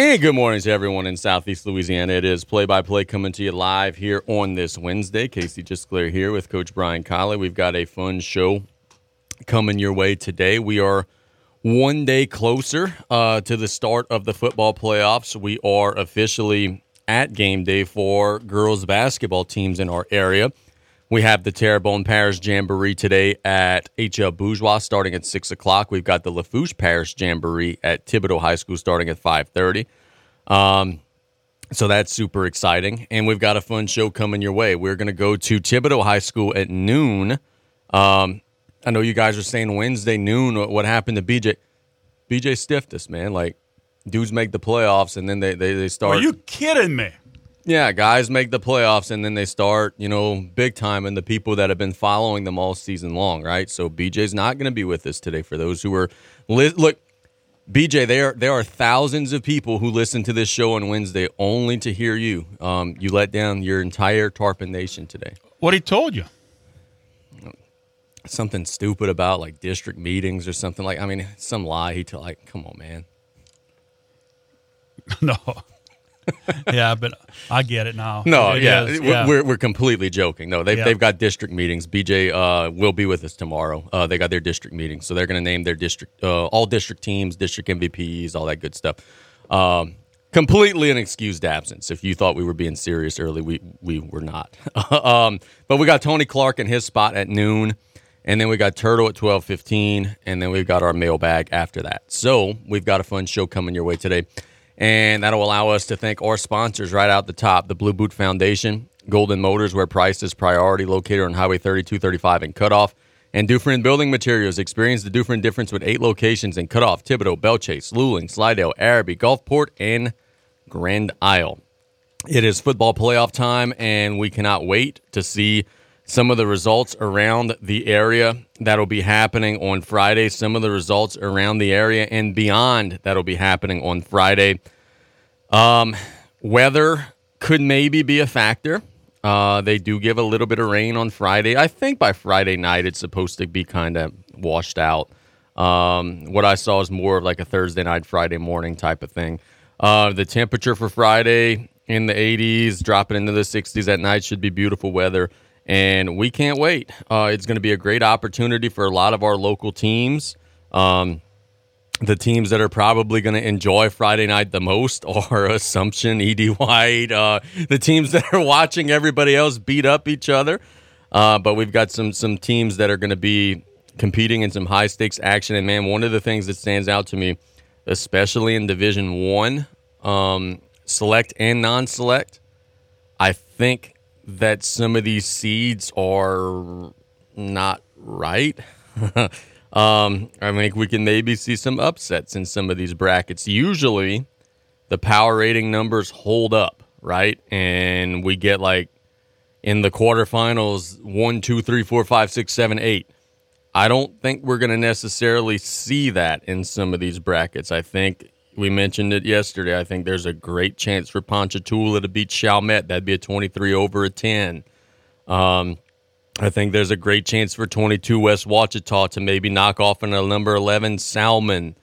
Hey, good morning to everyone in Southeast Louisiana. It is play by play coming to you live here on this Wednesday. Casey Just here with Coach Brian Callais. We've got a fun show coming your way today. We are one day closer uh, to the start of the football playoffs. We are officially at game day for girls basketball teams in our area. We have the Terrebonne Parish Jamboree today at HL Bourgeois starting at 6 o'clock. We've got the Lafourche Parish Jamboree at Thibodaux High School starting at 5.30. Um, so that's super exciting. And we've got a fun show coming your way. We're going to go to Thibodaux High School at noon. Um, I know you guys are saying Wednesday noon. What happened to BJ? BJ stiffed us, man. Like, dudes make the playoffs and then they, they, they start. Are you kidding me? Yeah, guys make the playoffs and then they start, you know, big time and the people that have been following them all season long, right? So BJ's not going to be with us today. For those who are li- look, BJ, there there are thousands of people who listen to this show on Wednesday only to hear you. Um, you let down your entire Tarpon Nation today. What he told you? Something stupid about like district meetings or something like. I mean, some lie. He told like, come on, man. no. yeah, but I get it now. No, It yeah, is, we're, We're, we're completely joking. No, they've, Yeah. they've got district meetings. BJ uh, will be with us tomorrow. Uh, they got their district meetings, so they're going to name their district, uh, all district teams, district MVPs, all that good stuff. Um, completely an excused absence. If you thought we were being serious early, we we were not. um, but we got Tony Clark in his spot at noon, and then we got Turtle at twelve fifteen, and then we've got our mailbag after that. So we've got a fun show coming your way today. And that'll allow us to thank our sponsors right out the top the Blue Boot Foundation, Golden Motors, where price is priority, located on Highway 3235 in Cutoff, and Dufresne Building Materials. Experience the Dufresne difference with eight locations in Cutoff, Thibodaux, Belchase, Luling, Slidell, Arabi, Gulfport, and Grand Isle. It is football playoff time, and we cannot wait to see some of the results around the area that'll be happening on Friday, some of the results around the area and beyond that'll be happening on Friday. Um, weather could maybe be a factor. Uh, they do give a little bit of rain on Friday. I think by Friday night it's supposed to be kind of washed out. Um, what I saw is more of like a Thursday night, Friday morning type of thing. Uh, the temperature for Friday in the 80s, dropping into the 60s at night should be beautiful weather. And we can't wait. Uh, it's going to be a great opportunity for a lot of our local teams. Um, the teams that are probably going to enjoy Friday night the most are Assumption, Ed White, uh, the teams that are watching everybody else beat up each other. Uh, but we've got some some teams that are going to be competing in some high stakes action. And man, one of the things that stands out to me, especially in Division One, um, select and non-select, I think that some of these seeds are not right. um, I think we can maybe see some upsets in some of these brackets. Usually, the power rating numbers hold up, right? And we get like in the quarterfinals one, two, three, four, five, six, seven, eight. I don't think we're going to necessarily see that in some of these brackets. I think we mentioned it yesterday. I think there's a great chance for Ponchatoula to beat Chalmette. That'd be a 23 over a 10. Um, I think there's a great chance for 22 West Ouachita to maybe knock off a number 11 Salmen.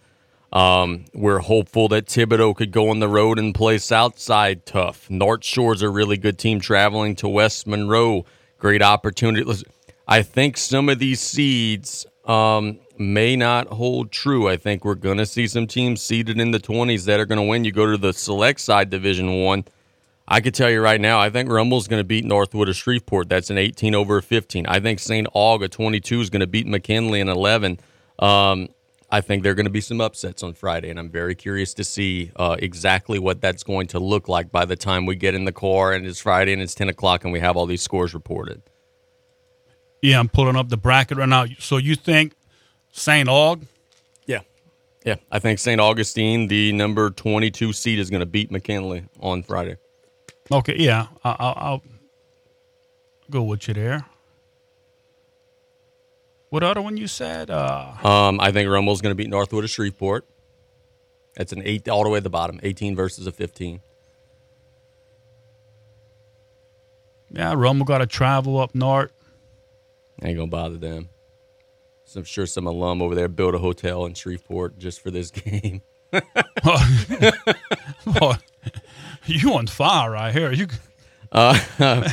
Um, we're hopeful that Thibodaux could go on the road and play Southside tough. North Shore's a really good team traveling to West Monroe. Great opportunity. I think some of these seeds um, may not hold true. I think we're going to see some teams seeded in the 20s that are going to win. You go to the select side Division One. I could tell you right now, I think Rummel's going to beat Northwood of Shreveport. That's an 18 over a 15. I think St. Aug of 22 is going to beat McKinley in 11. Um, I think there are going to be some upsets on Friday, and I'm very curious to see uh, exactly what that's going to look like by the time we get in the car and it's Friday and it's 10 o'clock and we have all these scores reported. Yeah, I'm pulling up the bracket right now. So you think St. Aug? Yeah. Yeah. I think St. Augustine, the number 22 seed, is going to beat McKinley on Friday. Okay, yeah, I, I, I'll go with you there. What other one you said? Uh, Um, I think Rummel's going to beat Northwood of Shreveport. That's an eight all the way at the bottom, 18 versus a 15. yeah, Rummel got to travel up north. Ain't gonna bother them. I'm sure some alum over there built a hotel in Shreveport just for this game. You on fire right here. You Uh,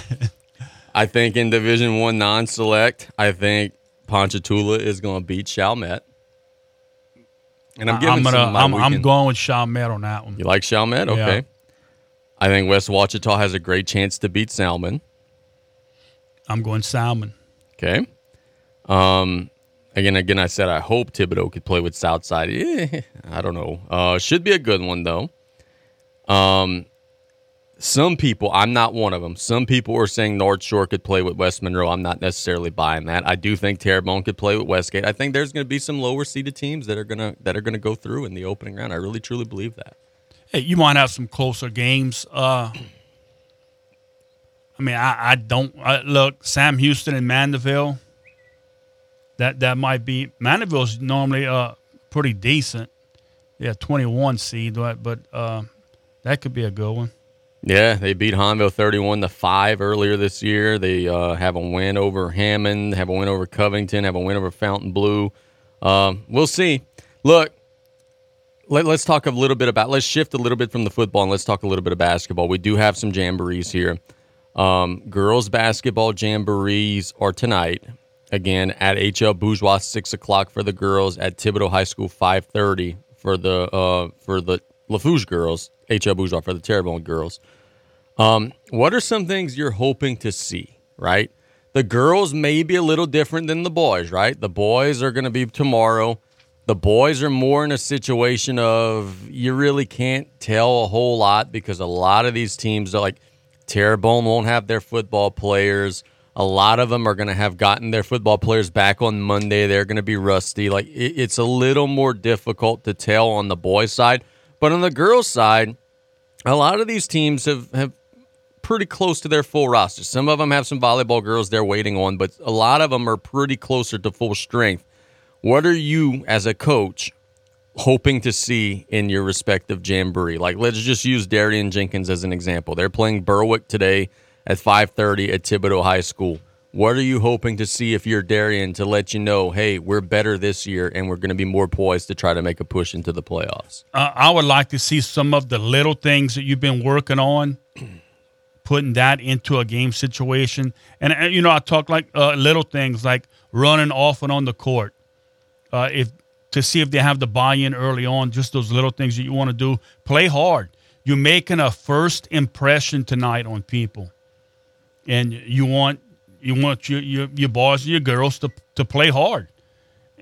I think in Division One non-select, I think Ponchatoula is going to beat Chalmette. And I'm giving I'm gonna I'm, I'm going with Chalmette on that one. You like Chalmette? Okay. Yeah. I think West Ouachita has a great chance to beat Salmen. I'm going Salmen. Okay. Um, again, again, I said I hope Thibodaux could play with Southside. Eh, I don't know. Uh, should be a good one though. Um, some people, I'm not one of them. Some people are saying North Shore could play with West Monroe. I'm not necessarily buying that. I do think Terrebonne could play with Westgate. I think there's going to be some lower seeded teams that are gonna that are gonna go through in the opening round. I really truly believe that. Hey, you might have some closer games. Uh, I mean, I, I don't I, look Sam Houston and Mandeville. That that might be Mandeville's normally uh pretty decent. Yeah, twenty one seed, but but uh, that could be a good one. Yeah, they beat Hahnville 31 to 5 earlier this year. They uh, have a win over Hammond, have a win over Covington, have a win over Fontainebleau. Um, we'll see. Look, let, us talk a little bit about, let's shift a little bit from the football and let's talk a little bit of basketball. We do have some jamborees here. Um, girls basketball jamborees are tonight. Again, at HL Bourgeois, 6 o'clock for the girls, at Thibodaux High School, 5.30 for the, uh, for the Lafourche girls, HL Bourgeois for the Terrebonne girls. Um, what are some things you're hoping to see, right? The girls may be a little different than the boys, right? The boys are going to be tomorrow. The boys are more in a situation of you really can't tell a whole lot because a lot of these teams are like Terrebonne won't have their football players. A lot of them are going to have gotten their football players back on Monday. They're going to be rusty. Like it, it's a little more difficult to tell on the boys' side, but on the girls' side, a lot of these teams have have pretty close to their full roster. Some of them have some volleyball girls they're waiting on, but a lot of them are pretty closer to full strength. What are you as a coach hoping to see in your respective jamboree? Like let's just use Darian Jenkins as an example. They're playing Berwick today at 5:30 at Thibodaux High School. What are you hoping to see if you're Darian to let you know, hey, we're better this year and we're going to be more poised to try to make a push into the playoffs? Uh, I would like to see some of the little things that you've been working on, putting that into a game situation. And, uh, you know, I talk like uh, little things like running off and on the court. Uh, if to see if they have the buy-in early on, just those little things that you want to do. Play hard. You're making a first impression tonight on people, and you want you want your your, your boys and your girls to to play hard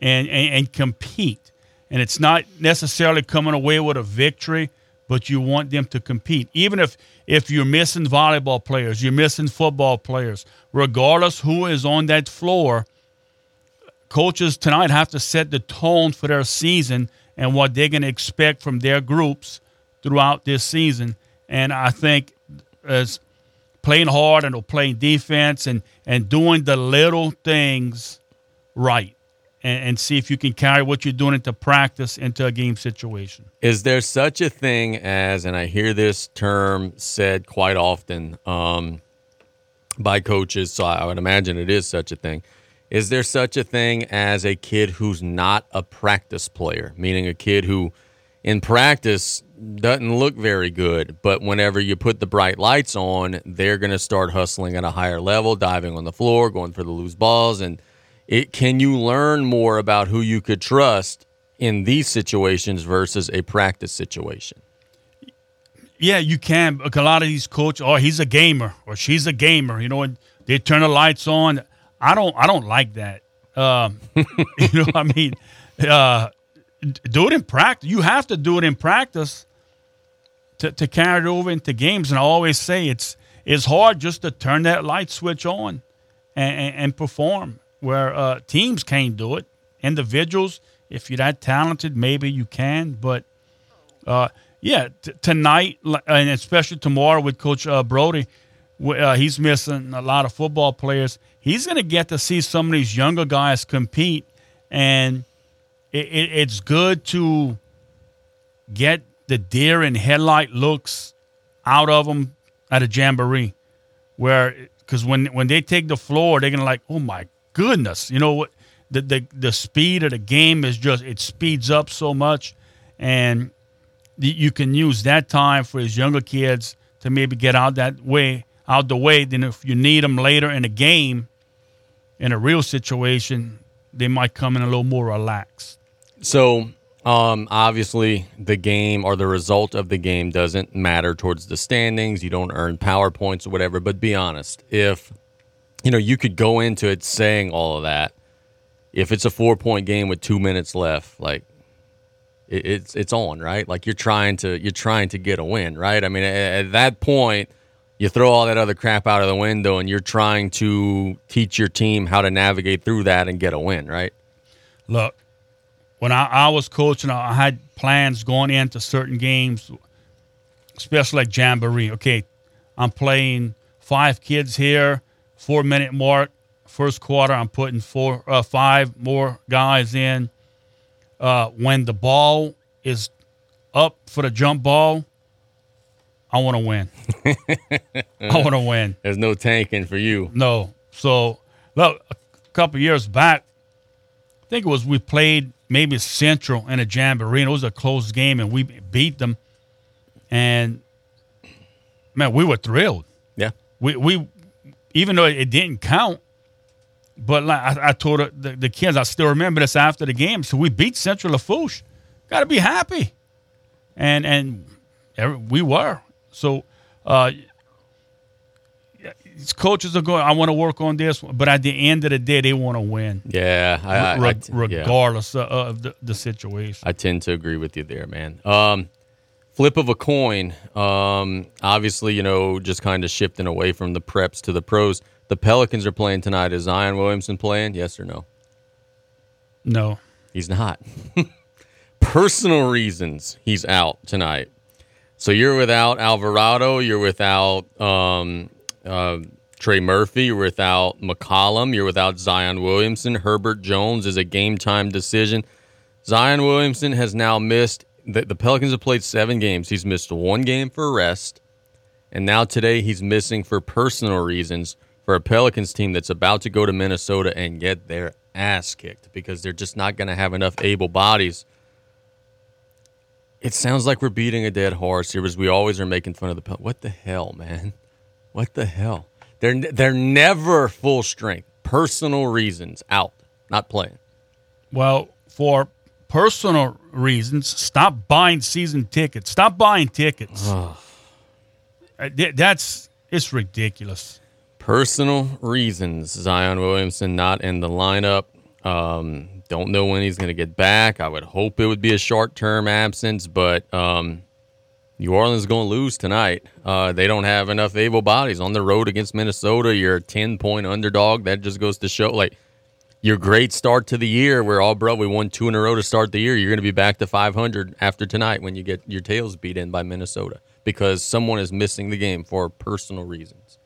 and, and and compete. And it's not necessarily coming away with a victory, but you want them to compete. Even if if you're missing volleyball players, you're missing football players, regardless who is on that floor, coaches tonight have to set the tone for their season and what they're going to expect from their groups throughout this season. And I think as playing hard and playing defense and, and doing the little things right and, and see if you can carry what you're doing into practice into a game situation. Is there such a thing as, and I hear this term said quite often um, by coaches, so I would imagine it is such a thing. Is there such a thing as a kid who's not a practice player, meaning a kid who in practice doesn't look very good, but whenever you put the bright lights on, they're going to start hustling at a higher level, diving on the floor, going for the loose balls, and it can you learn more about who you could trust in these situations versus a practice situation? Yeah, you can. A lot of these coaches, oh, he's a gamer or she's a gamer. You know, and they turn the lights on. I don't. I don't like that. Um, you know, what I mean, uh, do it in practice. You have to do it in practice to, to carry it over into games. And I always say it's it's hard just to turn that light switch on and, and, and perform. Where uh, teams can't do it. Individuals, if you're that talented, maybe you can. But uh, yeah, t- tonight and especially tomorrow with Coach uh, Brody, uh, he's missing a lot of football players. He's going to get to see some of these younger guys compete, and it, it, it's good to get the deer in headlight looks out of them at a jamboree, where because when when they take the floor, they're gonna like, oh my goodness, you know what? The, the the speed of the game is just it speeds up so much, and you can use that time for his younger kids to maybe get out that way, out the way. Then if you need them later in a game, in a real situation, they might come in a little more relaxed. So, um, obviously, the game or the result of the game doesn't matter towards the standings. You don't earn power points or whatever. But be honest, if you know you could go into it saying all of that, if it's a four point game with two minutes left, like it, it's it's on, right? Like you're trying to you're trying to get a win, right? I mean, at, at that point, you throw all that other crap out of the window, and you're trying to teach your team how to navigate through that and get a win, right? Look, when I, I was coaching, I had plans going into certain games, especially like Jamboree. Okay, I'm playing five kids here, four minute mark, first quarter. I'm putting four, uh, five more guys in. Uh, when the ball is up for the jump ball, I want to win. I want to win. There's no tanking for you. No. So, look, a couple years back, I think it was we played maybe Central in a jamboree. And it was a close game, and we beat them. And man, we were thrilled. Yeah. We we even though it didn't count, but like I, I told the, the kids, I still remember this after the game. So we beat Central Lafourche. Got to be happy, and and every, we were. So. Uh, coaches are going. I want to work on this, but at the end of the day, they want to win. Yeah, I, I, Re- regardless yeah. of the, the, situation. I tend to agree with you there, man. Um, flip of a coin. Um, obviously, you know, just kind of shifting away from the preps to the pros. The Pelicans are playing tonight. Is Zion Williamson playing? Yes or no? No, he's not. Personal reasons, he's out tonight. So you're without Alvarado. You're without um, uh, Trey Murphy. You're without McCollum. You're without Zion Williamson. Herbert Jones is a game time decision. Zion Williamson has now missed. The, the Pelicans have played seven games. He's missed one game for rest, and now today he's missing for personal reasons for a Pelicans team that's about to go to Minnesota and get their ass kicked because they're just not going to have enough able bodies. It sounds like we're beating a dead horse here because we always are making fun of the Pelicans. What the hell, man? What the hell? They're they're never full strength. Personal reasons out, not playing. Well, for personal reasons, stop buying season tickets. Stop buying tickets. Uh, that's it's ridiculous. Personal reasons. Zion Williamson not in the lineup. Um, don't know when he's going to get back. I would hope it would be a short term absence, but um, New Orleans is going to lose tonight. Uh, they don't have enough able bodies on the road against Minnesota. You're a 10 point underdog. That just goes to show, like, your great start to the year. We're all, bro, we won two in a row to start the year. You're going to be back to 500 after tonight when you get your tails beat in by Minnesota because someone is missing the game for personal reasons.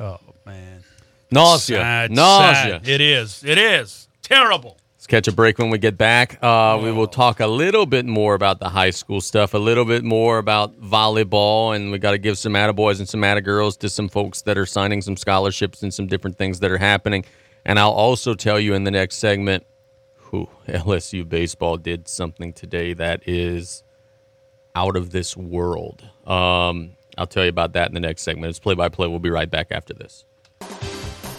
Oh, man. Nausea. Sad, Nausea. Sad. It is. It is. Terrible. Catch a break when we get back. Uh, We will talk a little bit more about the high school stuff, a little bit more about volleyball, and we got to give some boys and some girls to some folks that are signing some scholarships and some different things that are happening. And I'll also tell you in the next segment who LSU baseball did something today that is out of this world. Um, I'll tell you about that in the next segment. It's play by play. We'll be right back after this.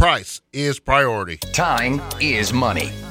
price is priority. Time is money.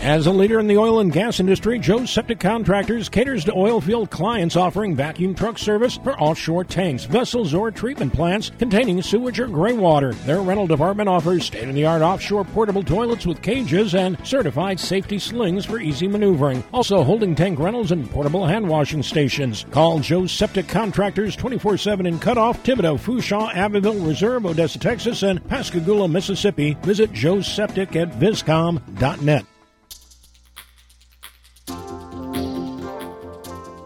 As a leader in the oil and gas industry, Joe's Septic Contractors caters to oil field clients offering vacuum truck service for offshore tanks, vessels, or treatment plants containing sewage or gray water. Their rental department offers state of the art offshore portable toilets with cages and certified safety slings for easy maneuvering. Also, holding tank rentals and portable hand washing stations. Call Joe's Septic Contractors 24 7 in Cutoff, Thibodaux, Fourchon, Abbeville, Reserve, Odessa, Texas, and Pascagoula, Mississippi. Visit Joe's Septic at viscom.net.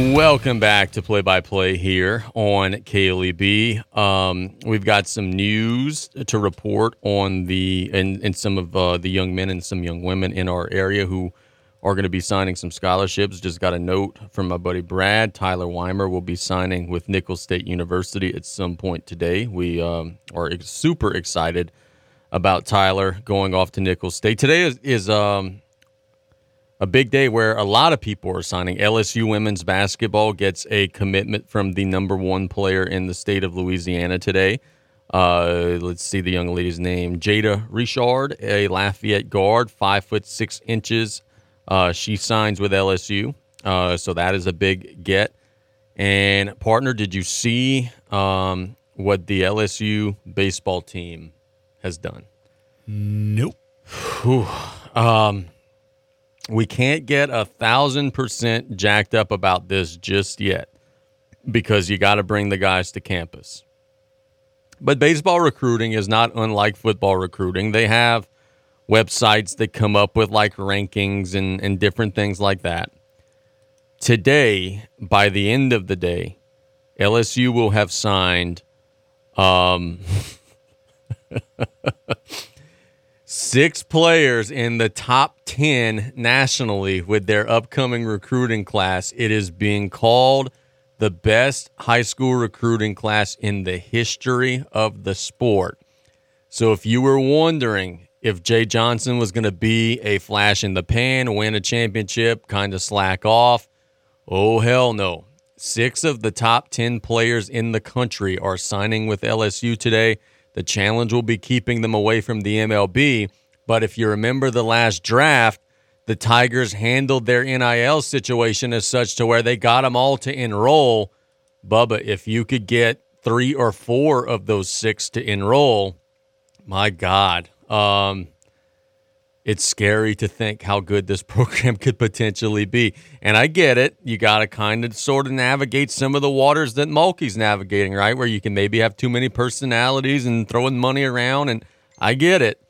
Welcome back to Play by Play here on KLEB. Um, we've got some news to report on the and, and some of uh, the young men and some young women in our area who are going to be signing some scholarships. Just got a note from my buddy Brad. Tyler Weimer will be signing with Nicholls State University at some point today. We um, are super excited about Tyler going off to Nicholls State. Today is, is um, a big day where a lot of people are signing. LSU women's basketball gets a commitment from the number one player in the state of Louisiana today. Uh, let's see the young lady's name, Jada Richard, a Lafayette guard, five foot six inches. Uh, she signs with LSU, uh, so that is a big get. And partner, did you see um, what the LSU baseball team has done? Nope. Um, we can't get a thousand percent jacked up about this just yet because you got to bring the guys to campus. But baseball recruiting is not unlike football recruiting. They have websites that come up with like rankings and, and different things like that. Today, by the end of the day, LSU will have signed um, six players in the top 10 nationally with their upcoming recruiting class. It is being called the best high school recruiting class in the history of the sport. So if you were wondering if Jay Johnson was going to be a flash in the pan, win a championship, kind of slack off, oh, hell no. Six of the top 10 players in the country are signing with LSU today. The challenge will be keeping them away from the MLB. But if you remember the last draft, the Tigers handled their NIL situation as such to where they got them all to enroll. Bubba, if you could get three or four of those six to enroll, my God, um, it's scary to think how good this program could potentially be. And I get it. You got to kind of sort of navigate some of the waters that Mulkey's navigating, right? Where you can maybe have too many personalities and throwing money around. And I get it.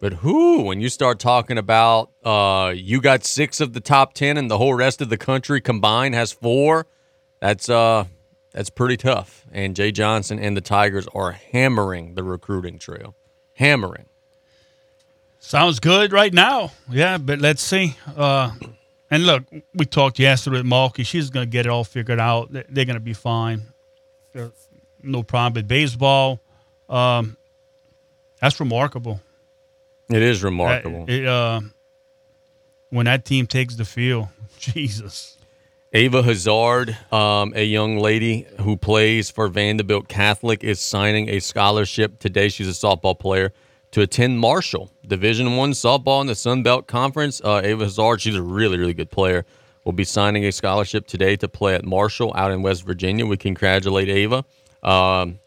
But who, when you start talking about uh, you got six of the top 10 and the whole rest of the country combined has four, that's, uh, that's pretty tough. And Jay Johnson and the Tigers are hammering the recruiting trail. Hammering. Sounds good right now. Yeah, but let's see. Uh, and look, we talked yesterday with Mulkey. She's going to get it all figured out. They're going to be fine. No problem. But baseball, um, that's remarkable. It is remarkable. It, uh, when that team takes the field, Jesus. Ava Hazard, um, a young lady who plays for Vandebilt Catholic, is signing a scholarship today. She's a softball player to attend Marshall Division One softball in the Sun Belt Conference. Uh, Ava Hazard, she's a really, really good player. Will be signing a scholarship today to play at Marshall out in West Virginia. We congratulate Ava. Um,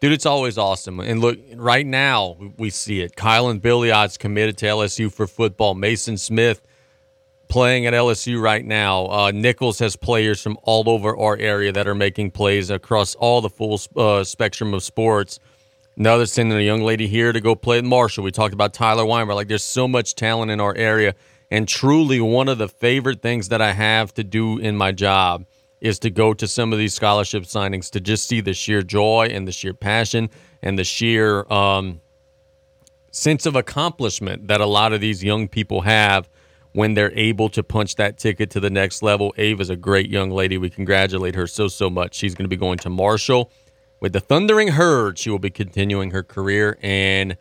dude, it's always awesome. And look, right now we see it. Kylan Billiot's committed to LSU for football. Mason Smith playing at LSU right now. Uh, Nicholls has players from all over our area that are making plays across all the full uh, spectrum of sports. Now they're sending a young lady here to go play at Marshall. We talked about Tyler Weinberg. Like, there's so much talent in our area. And truly, one of the favorite things that I have to do in my job is to go to some of these scholarship signings to just see the sheer joy and the sheer passion and the sheer um, sense of accomplishment that a lot of these young people have when they're able to punch that ticket to the next level. Ava's a great young lady. We congratulate her so, so much. She's going to be going to Marshall. With the Thundering Herd, she will be continuing her career and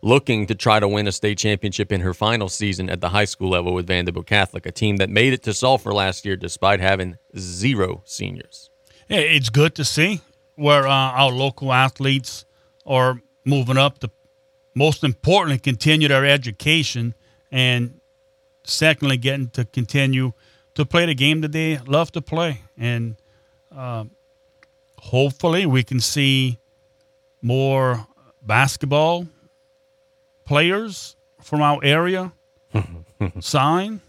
looking to try to win a state championship in her final season at the high school level with Vandebilt Catholic, a team that made it to Sulphur last year despite having zero seniors. It's good to see where uh, our local athletes are moving up to, most importantly, continue their education and secondly, getting to continue to play the game that they love to play. And uh, hopefully, we can see more basketball players from our area sign.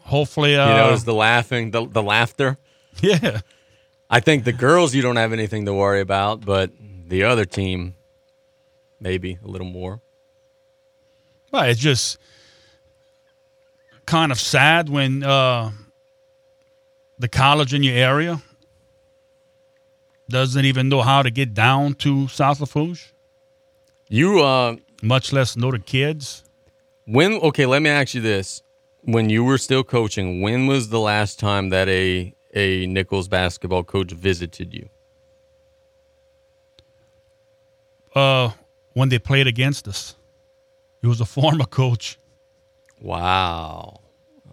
hopefully, uh, You notice the laughing, the, the laughter? yeah. I think the girls you don't have anything to worry about, but the other team, maybe a little more. Well, it's just kind of sad when uh, the college in your area doesn't even know how to get down to South Lafourche, You, uh, much less know the kids. when, okay, let me ask you this. When you were still coaching, when was the last time that a, a Nicholls basketball coach visited you? Uh, when they played against us, he was a former coach. Wow.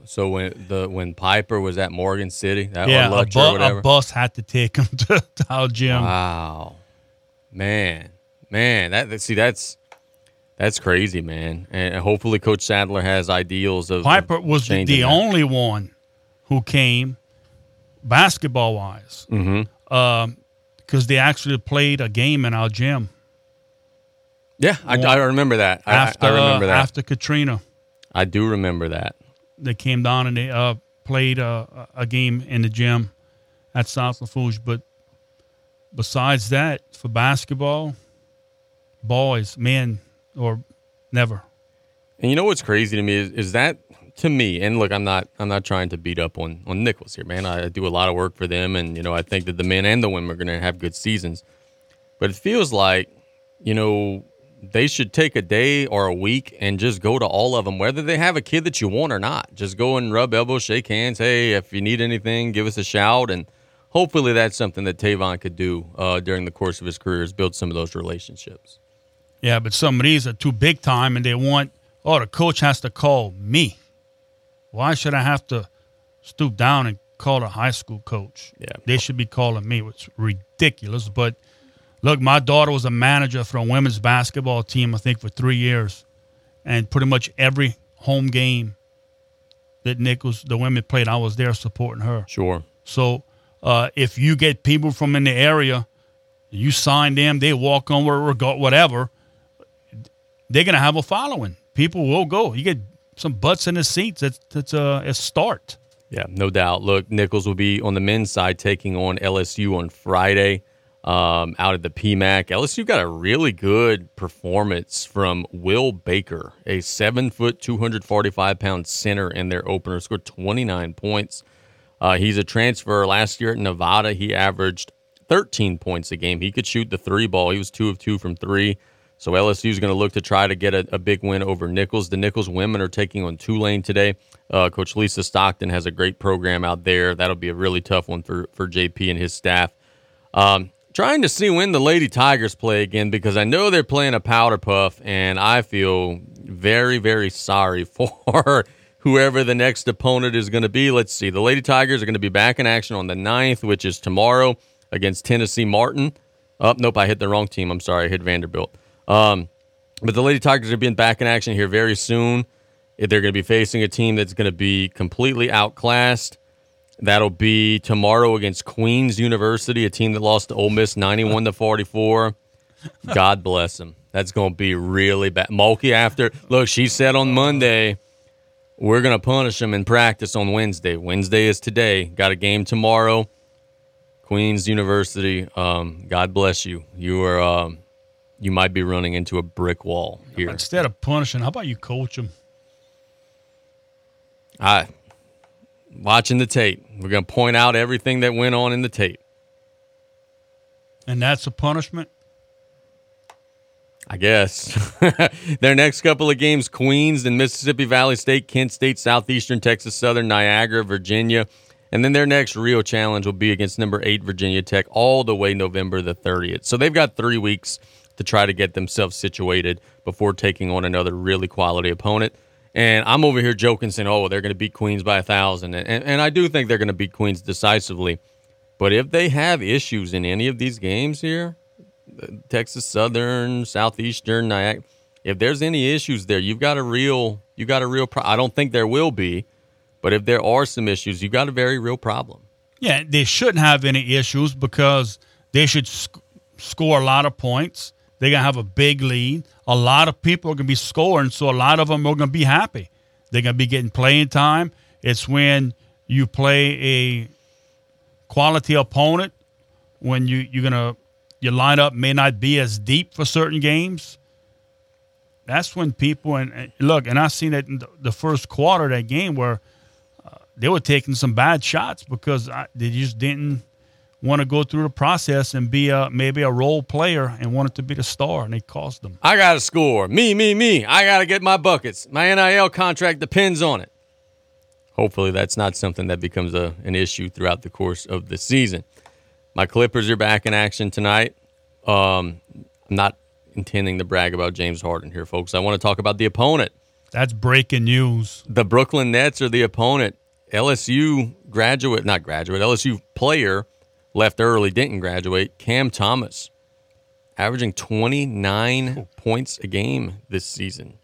So when the when Piper was at Morgan City, that yeah, or a, bu- or whatever. a bus had to take him to, to our gym. Wow, man, man, that see that's that's crazy, man. And hopefully, Coach Saddler has ideals of Piper was the, that. only one who came basketball wise because mm-hmm. um, they actually played a game in our gym Yeah, I, I remember that. I, after I remember uh, that. after Katrina. I do remember that. They came down and they uh, played a, a game in the gym at South Lafourche. But besides that, for basketball, boys, men, or never. And you know what's crazy to me is, is that to me, and look, I'm not I'm not trying to beat up on on Nicholls here, man. I, do a lot of work for them, and you know I think that the men and the women are going to have good seasons. But it feels like, you know, they should take a day or a week and just go to all of them, whether they have a kid that you want or not. Just go and rub elbows, shake hands. Hey, if you need anything, give us a shout, and hopefully that's something that Tevon could do uh, during the course of his career is build some of those relationships. Yeah, but some of these are too big time, and they want, oh, the coach has to call me. Why should I have to stoop down and call a high school coach? Yeah. They should be calling me, which is ridiculous. But look, my daughter was a manager for a women's basketball team, I think, for three years. And pretty much every home game that Nicholls, the women played, I was there supporting her. Sure. So uh, if you get people from in the area, you sign them, they walk on whatever, they're gonna have a following. People will go. You get some butts in the seats. That's that's a, a start. Yeah, no doubt. Look, Nicholls will be on the men's side taking on LSU on Friday um, out of the PMAC. LSU got a really good performance from Will Baker, a seven foot, 245 pound center in their opener, scored 29 points. Uh, he's a transfer. Last year at Nevada, he averaged 13 points a game. He could shoot the three ball. He was two of two from three. So LSU is going to look to try to get a, a big win over Nicholls. The Nicholls women are taking on Tulane today. Uh, Coach Lisa Stockton has a great program out there. That'll be a really tough one for, for JP and his staff. Um, trying to see when the Lady Tigers play again because I know they're playing a powder puff, and I feel very, very sorry for whoever the next opponent is going to be. Let's see. The Lady Tigers are going to be back in action on the 9th, which is tomorrow against Tennessee Martin. Oh, nope, I hit the wrong team. I'm sorry. I hit Vanderbilt. Um, but the Lady Tigers are being back in action here very soon. They're going to be facing a team that's going to be completely outclassed. That'll be tomorrow against Queens University, a team that lost to Ole Miss 91 to 44. God bless them. That's going to be really bad. Mulkey after look, she said on Monday, we're going to punish them in practice on Wednesday. Wednesday is today. Got a game tomorrow. Queens University. Um, God bless you. You are um, you might be running into a brick wall here. Instead of punishing, how about you coach them? I watching the tape. We're going to point out everything that went on in the tape. And that's a punishment? I guess. Their next couple of games Queens and Mississippi Valley State, Kent State, Southeastern Texas Southern, Niagara, Virginia. And then their next real challenge will be against number eight Virginia Tech all the way November the 30th. So they've got three weeks to try to get themselves situated before taking on another really quality opponent. And I'm over here joking, saying, oh, they're going to beat Queens by a thousand. And, and I do think they're going to beat Queens decisively. But if they have issues in any of these games here, uh, Texas Southern, Southeastern, Niagara, if there's any issues there, you've got a real, you got a real. Pro- I don't think there will be, but if there are some issues, you've got a very real problem. Yeah, they shouldn't have any issues because they should sc- score a lot of points. They're gonna have a big lead. A lot of people are gonna be scoring, so a lot of them are gonna be happy. They're gonna be getting playing time. It's when you play a quality opponent, when you you're gonna your lineup may not be as deep for certain games. That's when people and, and look, and I seen it in the, the first quarter of that game where uh, they were taking some bad shots because I, they just didn't want to go through the process and be a maybe a role player and wanted to be the star, and they cost them. I got to score. Me, me, me. I got to get my buckets. My NIL contract depends on it. Hopefully, that's not something that becomes a, an issue throughout the course of the season. My Clippers are back in action tonight. Um, I'm not intending to brag about James Harden here, folks. I want to talk about the opponent. That's breaking news. The Brooklyn Nets are the opponent. LSU graduate, not graduate, LSU player left early, didn't graduate. Cam Thomas, averaging 29 points a game this season,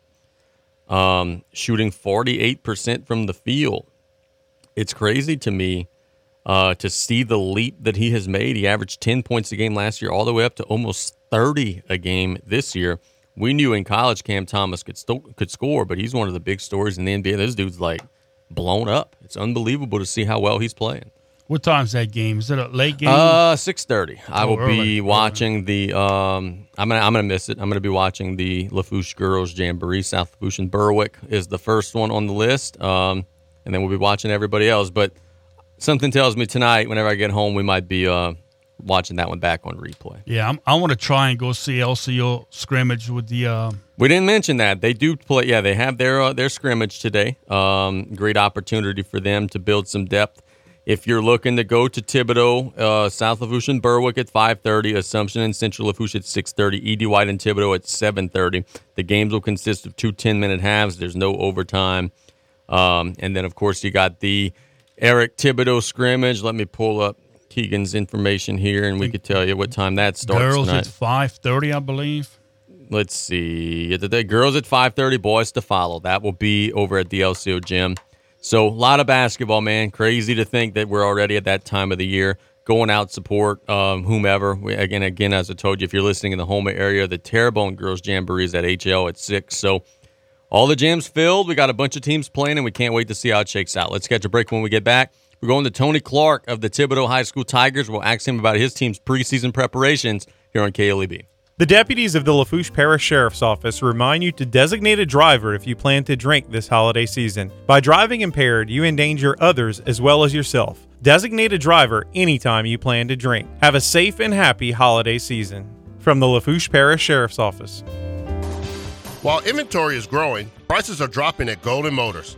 um, shooting 48% from the field. It's crazy to me uh, to see the leap that he has made. He averaged 10 points a game last year, all the way up to almost 30 a game this year. We knew in college Cam Thomas could st- could score, but he's one of the big stories in the NBA. This dude's like blown up. It's unbelievable to see how well he's playing. What time's that game? Is it a late game? Uh, six thirty. I Oh, will early, be watching the. Um, I'm gonna I'm gonna miss it. I'm gonna be watching the Lafourche Girls Jamboree. South Lafourche and Berwick is the first one on the list. Um, and then we'll be watching everybody else. But something tells me tonight, whenever I get home, we might be uh watching that one back on replay. yeah, I'm, I want to try and go see LCO scrimmage with the. Uh, We didn't mention that they do play. Yeah, they have their uh, their scrimmage today. Um, great opportunity for them to build some depth. If you're looking to go to Thibodaux, uh, South Lafourche and Berwick at 5:30, Assumption and Central Lafourche at 6:30, Ed White and Thibodaux at 7:30. The games will consist of two 10-minute halves. There's no overtime, um, and then of course you got the Eric Thibodeau scrimmage. Let me pull up Keegan's information here, and we could tell you what time that starts girls tonight at five thirty, I believe. let's see. The girls at 5:30, boys to follow. That will be over at the LCO gym. So a lot of basketball, man. Crazy to think that we're already at that time of the year. Going out support um, whomever. We, again, again, as I told you, if you're listening in the Houma area, the Terrebonne Girls Jamboree is at HL at six. So all the gyms filled. We got a bunch of teams playing, and we can't wait to see how it shakes out. Let's catch a break when we get back. We're going to Tony Clark of the Thibodaux High School Tigers. We'll ask him about his team's preseason preparations here on KLEB. The deputies of the Lafourche Parish Sheriff's Office remind you to designate a driver if you plan to drink this holiday season. By driving impaired, you endanger others as well as yourself. Designate a driver anytime you plan to drink. Have a safe and happy holiday season. From the Lafourche Parish Sheriff's Office. While inventory is growing, prices are dropping at Golden Motors.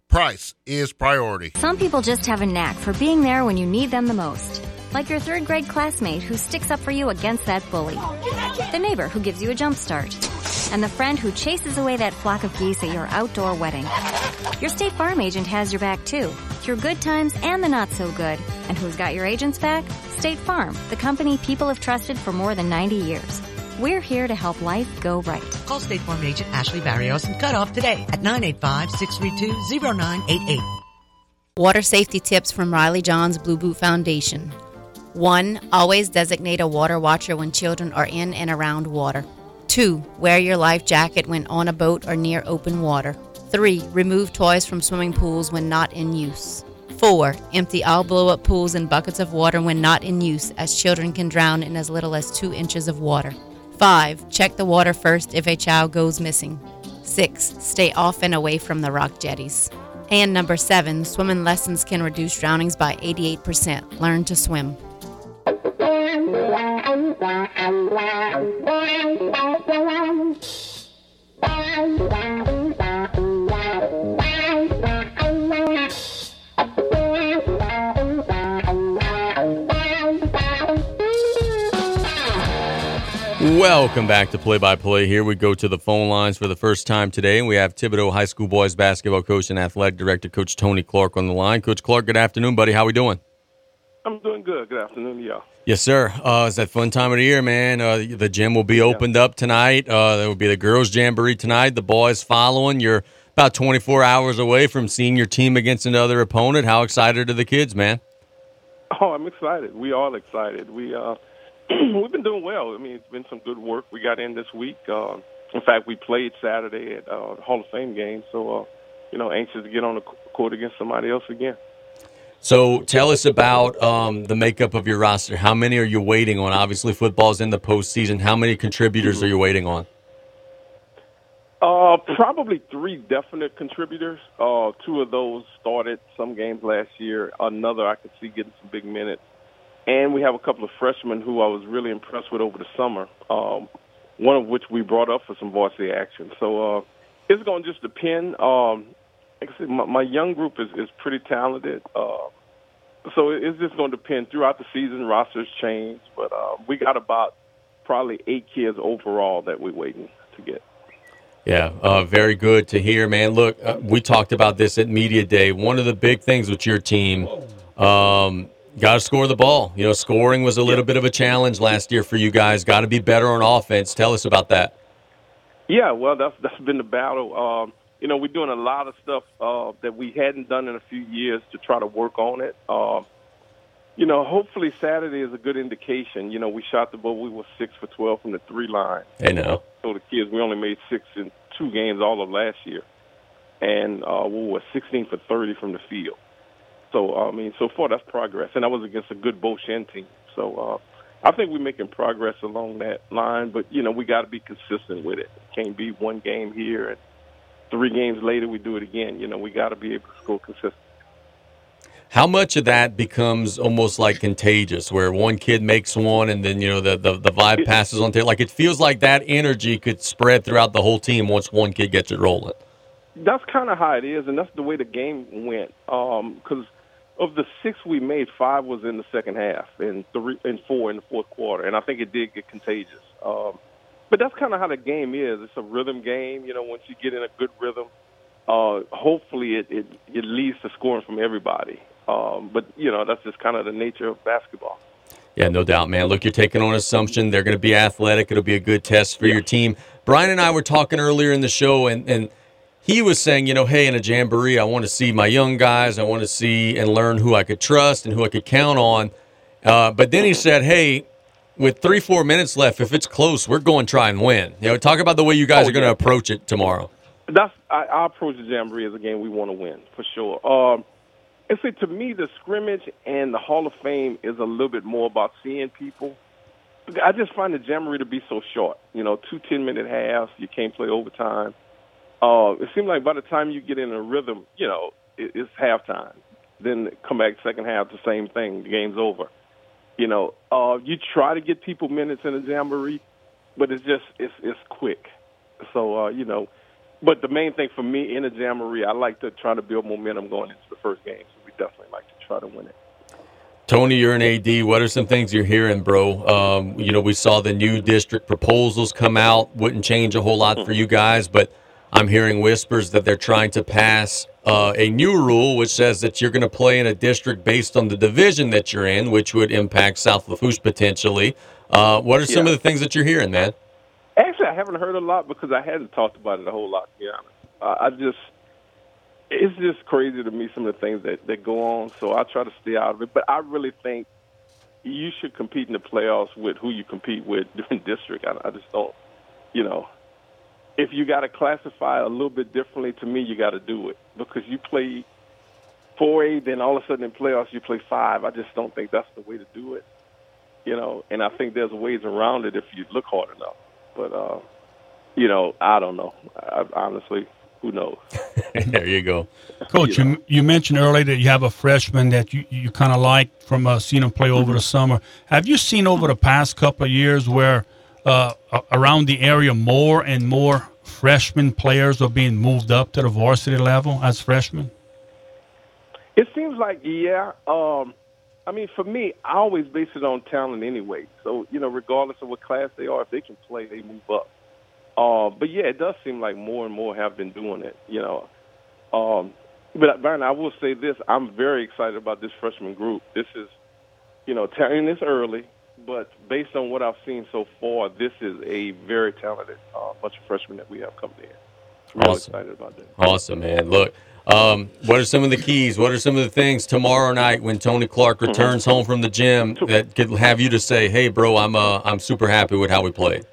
Price is priority. Some people just have a knack for being there when you need them the most. Like your third grade classmate who sticks up for you against that bully. The neighbor who gives you a jump start. And the friend who chases away that flock of geese at your outdoor wedding. Your State Farm agent has your back too, through good times and the not so good. And who's got your agent's back? State Farm, the company people have trusted for more than 90 years. We're here to help life go right. Call State Farm agent Ashley Barrios and cut off today at 985-632-0988. Water safety tips from Riley John's Blue Boot Foundation. 1. Always designate a water watcher when children are in and around water. 2. Wear your life jacket when on a boat or near open water. 3. Remove toys from swimming pools when not in use. 4. Empty all blow up pools and buckets of water when not in use, as children can drown in as little as 2 inches of water. 5. Check the water first if a child goes missing. 6. Stay off and away from the rock jetties. And number 7. Swimming lessons can reduce drownings by 88%. Learn to swim. Welcome back to Play by Play. Here we go to the phone lines for the first time today, and we have Thibodaux High School boys basketball coach and athletic director, Coach Tony Clark, on the line. Coach Clark, good afternoon, buddy. How we doing? I'm doing good. Good afternoon y'all. Yes, sir. Uh, it's that fun time of the year, man. Uh, the gym will be opened up tonight. Uh, there will be the girls' jamboree tonight. The boys following. You're about 24 hours away from seeing your team against another opponent. How excited are the kids, man? Oh, I'm excited. We all excited. We uh, we've been doing well. I mean, it's been some good work. We got in this week. Uh, in fact, we played Saturday at uh, the Hall of Fame game. So, uh, you know, anxious to get on the court against somebody else again. So tell us about um, the makeup of your roster. How many are you waiting on? Obviously, football's in the postseason. How many contributors are you waiting on? Uh, probably three definite contributors. Uh, two of those started some games last year. Another I could see getting some big minutes. And we have a couple of freshmen who I was really impressed with over the summer. Um, one of which we brought up for some varsity action. So uh, it's going to just depend. Um, like I said, my, my young group is, is pretty talented. Uh, so it's just going to depend throughout the season. Rosters change, but uh, we got about probably eight kids overall that we're waiting to get. Yeah, uh, very good to hear, man. Look, uh, we talked about this at media day. One of the big things with your team, um, got to score the ball. You know, scoring was a little bit of a challenge last year for you guys. Got to be better on offense. Tell us about that. Yeah, well, that's that's been the battle. Um, you know, we're doing a lot of stuff uh, that we hadn't done in a few years to try to work on it. Uh, you know, hopefully Saturday is a good indication. You know, we shot the ball. We were six for twelve from the three line. I know. So the kids, we only made six in two games all of last year, and uh, we were sixteen for thirty from the field. So I mean, so far that's progress, and that was against a good Chene team. So uh, I think we're making progress along that line, but you know, we got to be consistent with it. Can't be one game here and three games later we do it again. You know, we got to be able to score consistent. How much of that becomes almost like contagious, where one kid makes one and then you know the the, the vibe passes on to like it feels like that energy could spread throughout the whole team once one kid gets it rolling. That's kind of how it is, and that's the way the game went. Because um, of the six we made, five was in the second half, and three and four in the fourth quarter, and I think it did get contagious. Um, but that's kind of how the game is. It's a rhythm game. You know, once you get in a good rhythm, uh, hopefully it, it it leads to scoring from everybody. Um, but you know, that's just kind of the nature of basketball. Yeah, no doubt, man. Look, you're taking on assumption. They're going to be athletic. It'll be a good test for yeah. your team. Brian and I were talking earlier in the show, and and he was saying, you know, hey, in a jamboree, I want to see my young guys. I want to see and learn who I could trust and who I could count on. Uh, but then he said, hey, with three, four minutes left, if it's close, we're going to try and win. You know, talk about the way you guys oh, are going to approach it tomorrow. That's I, I approach the Jamboree as a game we want to win for sure. Um, and see, to me, the scrimmage and the Hall of Fame is a little bit more about seeing people. I just find the Jamboree to be so short. You know, two ten-minute halves. You can't play overtime. Uh, it seems like by the time you get in a rhythm, you know, it, it's halftime. Then come back second half, the same thing. The game's over. You know, uh, you try to get people minutes in a jamboree, but it's just it's it's quick. So uh, you know, but the main thing for me in a jamboree, I like to try to build momentum going into the first game. So we definitely like to try to win it. Tony, you're an AD. What are some things you're hearing, bro? Um, you know, we saw the new district proposals come out. Wouldn't change a whole lot for you guys, but I'm hearing whispers that they're trying to pass uh, a new rule which says that you're going to play in a district based on the division that you're in, which would impact South Lafourche potentially. Uh, what are some yeah. of the things that you're hearing, man? Actually, I haven't heard a lot because I hadn't talked about it a whole lot. To be honest, uh, I just it's just crazy to me some of the things that that go on. So I try to stay out of it. But I really think you should compete in the playoffs with who you compete with during district. I, I just don't, you know, if you got to classify a little bit differently, to me, you got to do it because you play 4A, then all of a sudden in playoffs you play five. I just don't think that's the way to do it, you know. And I think there's ways around it if you look hard enough. But uh, you know, I don't know. I, honestly, who knows? there you go, Coach. You, you, you mentioned earlier that you have a freshman that you, you kind of like from uh, seeing him play over the summer. Have you seen over the past couple of years where uh, around the area more and more freshman players are being moved up to the varsity level as freshmen? It seems like yeah. Um, I mean, for me, I always base it on talent anyway. So you know, regardless of what class they are, if they can play, they move up. Uh, but yeah, it does seem like more and more have been doing it. You know, um, but Brian, I will say this: I'm very excited about this freshman group. This is, you know, telling this early, but based on what I've seen so far, this is a very talented uh, bunch of freshmen that we have coming in. Really awesome. excited about that. Awesome, man. Look, um, what are some of the keys? What are some of the things tomorrow night when Tony Clark mm-hmm. returns home from the gym that could have you to say, "Hey, bro, I'm uh, I'm super happy with how we played."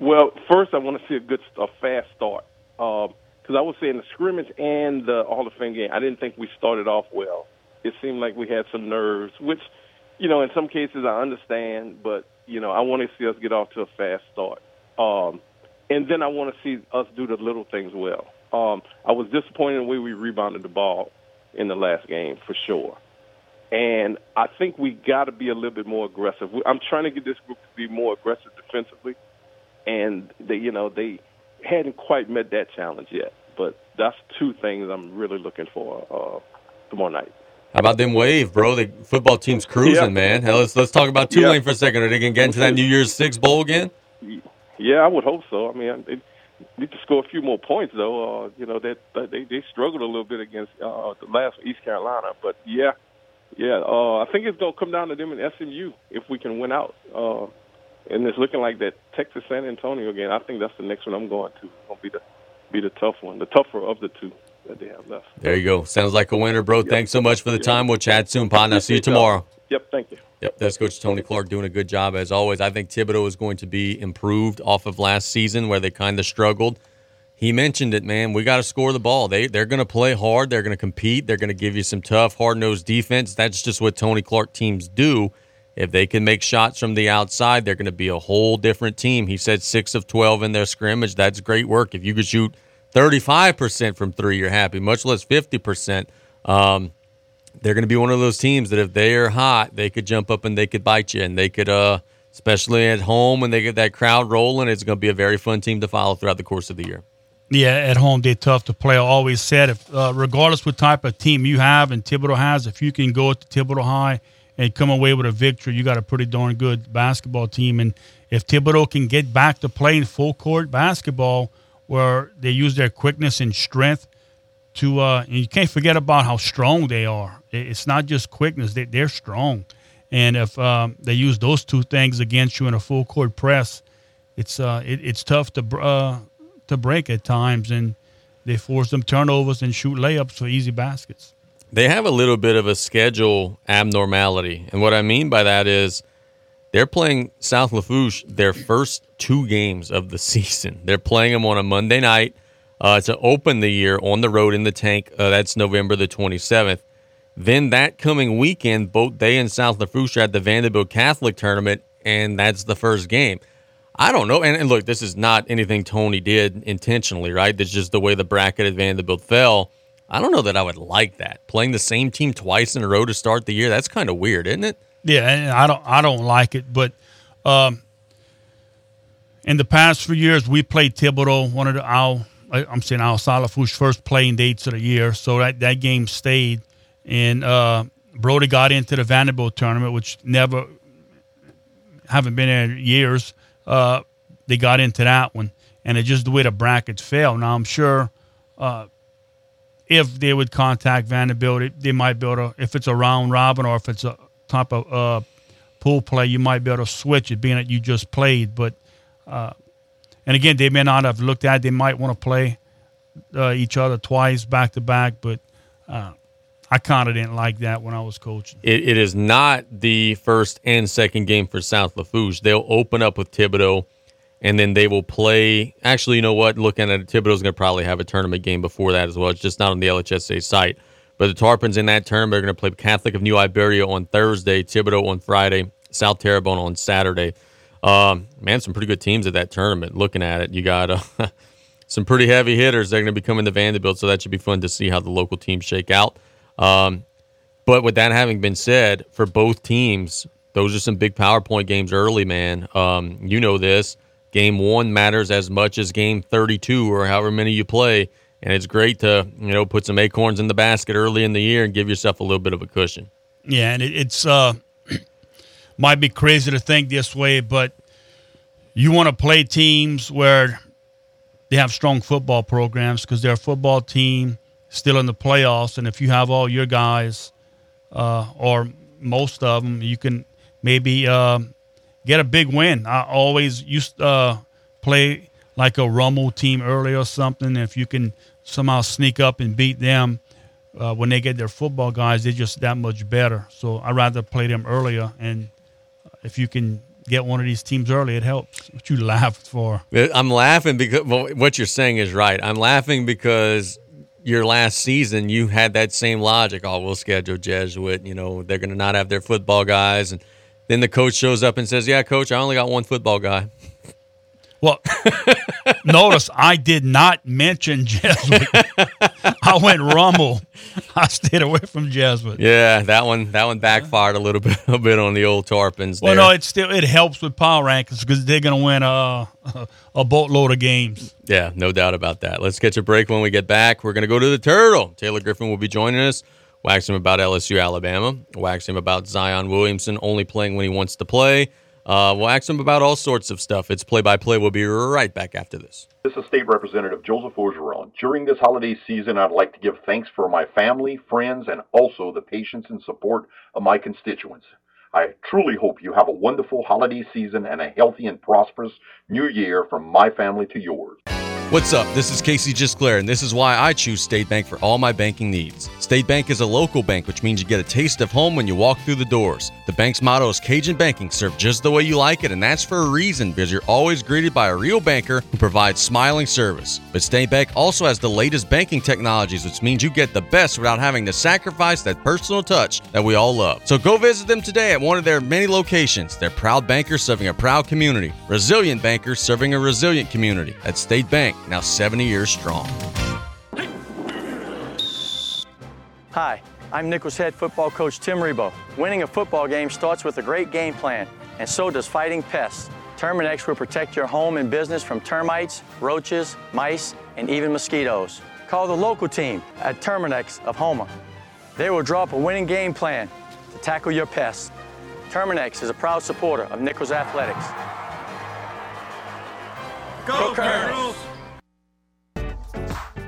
Well, first I want to see a good, a fast start because um, I would say in the scrimmage and the Hall of Fame game, I didn't think we started off well. It seemed like we had some nerves, which you know, in some cases I understand, but you know, I want to see us get off to a fast start. Um, and then I want to see us do the little things well. Um, I was disappointed in the way we rebounded the ball in the last game for sure. And I think we got to be a little bit more aggressive. I'm trying to get this group to be more aggressive defensively, and they, you know, they hadn't quite met that challenge yet. But that's two things I'm really looking for uh, tomorrow night. How about them wave, bro? The football team's cruising, yeah. man. Hell, let's let's talk about Tulane yeah. for a second. Are they gonna get into that New Year's Six bowl again? Yeah, I would hope so. I mean, they need to score a few more points, though. Uh, you know, that they, they they struggled a little bit against uh, the last East Carolina, but yeah, yeah. Uh, I think it's gonna come down to them and SMU if we can win out. Uh, and it's looking like that Texas San Antonio again. I think that's the next one I'm going to. It's gonna be the be the tough one, the tougher of the two that they have left. There you go. Sounds like a winner, bro. Yep. Thanks so much for the yep. time. We'll chat soon, partner. See you tomorrow. Yep, thank you. Yep, that's Coach Tony Clark doing a good job as always. I think Thibodaux is going to be improved off of last season where they kind of struggled. He mentioned it, man. We got to score the ball. They they're going to play hard. They're going to compete. They're going to give you some tough, hard nosed defense. That's just what Tony Clark teams do. If they can make shots from the outside, they're going to be a whole different team. He said six of twelve in their scrimmage. That's great work. If you could shoot 35% from three, you're happy, much less 50%. Um, they're going to be one of those teams that if they are hot, they could jump up and they could bite you. And they could, uh, especially at home when they get that crowd rolling, it's going to be a very fun team to follow throughout the course of the year. Yeah, at home they're tough to play. I always said, if uh, regardless what type of team you have and Thibodaux has, if you can go to Thibodaux High and come away with a victory, you got a pretty darn good basketball team. And if Thibodaux can get back to playing full court basketball – where they use their quickness and strength to uh, and you can't forget about how strong they are. It's not just quickness; they, they're strong, and if um, they use those two things against you in a full court press, it's uh, it, it's tough to uh, to break at times, and they force them turnovers and shoot layups for easy baskets. They have a little bit of a schedule abnormality, and what I mean by that is they're playing South Lafourche their first two games of the season. They're playing them on a Monday night uh, to open the year on the road in the tank. Uh, that's November the 27th. Then that coming weekend, both they and South Lafourche are at the Vandebilt Catholic tournament, and that's the first game. I don't know. And, and, look, this is not anything Tony did intentionally, right? That's just the way the bracket at Vanderbilt fell. I don't know that I would like that. Playing the same team twice in a row to start the year, that's kind of weird, isn't it? Yeah, I don't I don't like it, but um, in the past few years we played Thibodaux, one of the our I'm saying our South Lafourche first playing dates of the year, so that that game stayed, and uh, Brody got into the Vandebilt tournament, which never haven't been in years. Uh, they got into that one, and it's just the way the brackets fell. Now I'm sure. Uh, if they would contact Vandebilt, they might be able to, if it's a round robin or if it's a type of uh, pool play, you might be able to switch it, being that you just played. But uh, and again, they may not have looked at. It. They might want to play uh, each other twice back to back. But uh, I kind of didn't like that when I was coaching. It, it is not the first and second game for South Lafourche. They'll open up with Thibodaux and then they will play. Actually, you know what? Looking at it, Thibodaux's going to probably have a tournament game before that as well. It's just not on the LHSA site. But the Tarpons in that tournament are going to play Catholic of New Iberia on Thursday, Thibodaux on Friday, South Terrebonne on Saturday. Um, man, some pretty good teams at that tournament. Looking at it, you got uh, some pretty heavy hitters. They're going to be coming to Vandebilt, so that should be fun to see how the local teams shake out. Um, but with that having been said, for both teams, those are some big PowerPoint games early, man. Um, you know this. Game one matters as much as game 32 or however many you play. And it's great to, you know, put some acorns in the basket early in the year and give yourself a little bit of a cushion. Yeah, and it, it's uh, might be crazy to think this way, but you want to play teams where they have strong football programs because they're a football team still in the playoffs, and if you have all your guys uh, or most of them, you can maybe uh, get a big win. I always used uh, play like a Rummel team early or something. If you can somehow sneak up and beat them uh, when they get their football guys, they're just that much better. So I'd rather play them earlier. And if you can get one of these teams early, it helps. What you laughed for? I'm laughing because well, what you're saying is right. I'm laughing because your last season you had that same logic. Oh, we'll schedule Jesuit. You know, they're going to not have their football guys, and then the coach shows up and says, "Yeah, coach, I only got one football guy." Well, notice I did not mention Jesuit. I went Rummel. I stayed away from Jesuit. Yeah, that one that one backfired a little bit a bit on the old Tarpons. Well, no, it still it helps with power rankings because they're going to win a a boatload of games. Yeah, no doubt about that. Let's catch a break when we get back. We're going to go to the Turtle. Taylor Griffin will be joining us. Wax him about LSU, Alabama. Wax him about Zion Williamson only playing when he wants to play. Uh, we'll ask him about all sorts of stuff. It's play by play. We'll be right back after this. This is State Representative Joseph Orgeron. During this holiday season, I'd like to give thanks for my family, friends, and also the patience and support of my constituents. I truly hope you have a wonderful holiday season and a healthy and prosperous new year from my family to yours. What's up? This is Casey Gisclair, and this is why I choose State Bank for all my banking needs. State Bank is a local bank, which means you get a taste of home when you walk through the doors. The bank's motto is Cajun Banking, served just the way you like it, and that's for a reason because you're always greeted by a real banker who provides smiling service. But State Bank also has the latest banking technologies, which means you get the best without having to sacrifice that personal touch that we all love. So go visit them today at one of their many locations. They're proud bankers serving a proud community, resilient bankers serving a resilient community. At State Bank, now 70 years strong. Hi, I'm Nicholls head football coach Tim Rebowe. Winning a football game starts with a great game plan, and so does fighting pests. Terminix will protect your home and business from termites, roaches, mice, and even mosquitoes. Call the local team at Terminix of Houma. They will draw up a winning game plan to tackle your pests. Terminix is a proud supporter of Nicholls Athletics. Go, Colonels!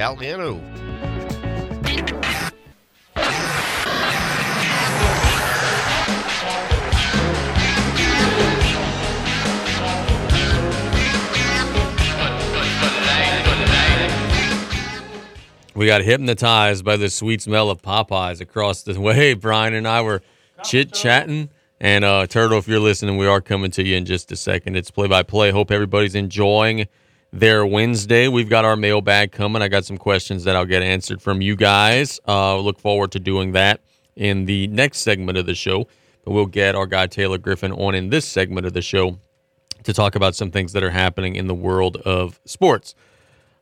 Galliano. We got hypnotized by the sweet smell of Popeyes across the way. Brian and I were chit chatting. And uh, Turtle, if you're listening, we are coming to you in just a second. It's play by play. Hope everybody's enjoying their Wednesday. We've got our mailbag coming. I got some questions that I'll get answered from you guys. Uh, look forward to doing that in the next segment of the show. But we'll get our guy Taylor Griffin on in this segment of the show to talk about some things that are happening in the world of sports.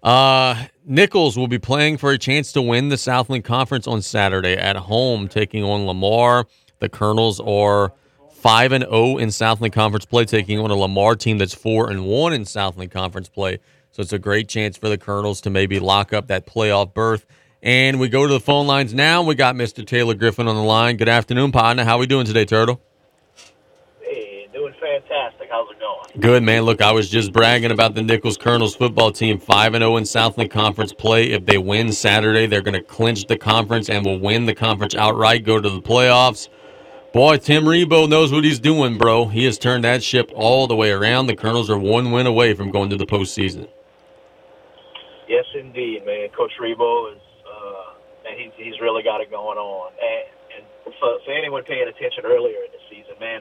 Uh, Nicholls will be playing for a chance to win the Southland Conference on Saturday at home, taking on Lamar. The Colonels are five and zero in Southland Conference play, taking on a Lamar team that's four and one in Southland Conference play. So it's a great chance for the Colonels to maybe lock up that playoff berth And we go to the phone lines now. We got Mr. Taylor Griffin on the line. Good afternoon, partner. How are we doing today, Turtle? Hey, doing fantastic. How's it going? Good, man. Look, I was just bragging about the Nicholls Colonels football team, 5 0 in Southland Conference play. If they win Saturday, they're going to clinch the conference and will win the conference outright, go to the playoffs. Boy, Tim Rebowe knows what he's doing, bro. He has turned that ship all the way around. The Colonels are one win away from going to the postseason. Yes, indeed, man. Coach Rebowe is, uh, and he's he's really got it going on. And, and for, for anyone paying attention earlier in the season, man,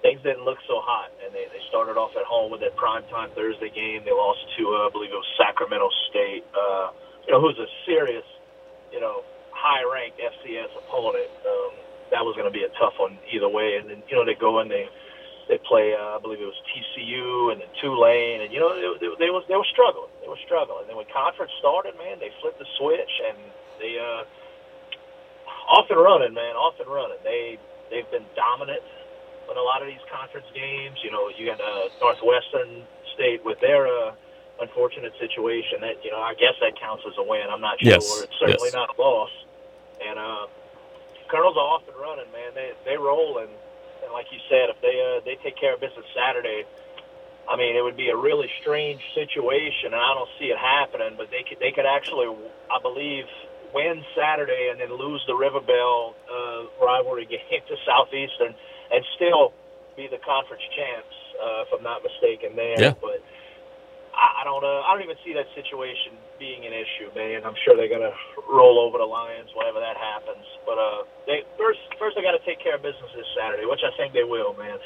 things didn't look so hot. And they, they started off at home with that primetime Thursday game. They lost to, uh, I believe it was Sacramento State, uh, you know, who's a serious, you know, high-ranked FCS opponent. Um, that was going to be a tough one either way. And then, you know, they go and they they play, uh, I believe it was TCU and then Tulane, and you know they, they, they was they were struggling. They were struggling. And then when conference started, man, they flipped the switch and they uh, off and running, man, off and running. They they've been dominant in a lot of these conference games. You know, you got uh, Northwestern State with their uh, unfortunate situation. That you know, I guess that counts as a win. I'm not sure. Yes, It's certainly yes. not a loss. And uh, Colonels are off and running, man. They they roll and, and like you said, if they uh, they take care of business Saturday, I mean, it would be a really strange situation, and I don't see it happening. But they could they could actually, I believe, win Saturday and then lose the River Bell uh, rivalry game to Southeastern, and still be the conference champs, uh, if I'm not mistaken. There, Yeah. but. I don't uh, I don't even see that situation being an issue, man. I'm sure they're gonna roll over the Lions whenever that happens. But uh, they first first they got to take care of business this Saturday, which I think they will, man.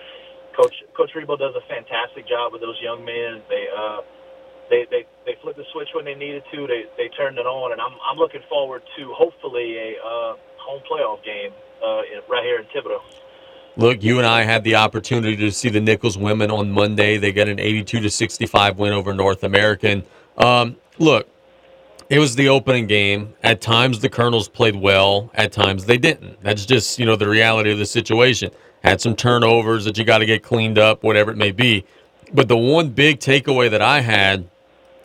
Coach Coach Rebowe does a fantastic job with those young men. They uh they they they flipped the switch when they needed to. They they turned it on, and I'm I'm looking forward to hopefully a uh, home playoff game uh, right here in Thibodaux. Look, you and I had the opportunity to see the Nicholls women on Monday. They got an 82 to 65 win over North American. Um, look, it was the opening game. At times the Colonels played well, at times they didn't. That's just, you know, the reality of the situation. Had some turnovers that you got to get cleaned up, whatever it may be. But the one big takeaway that I had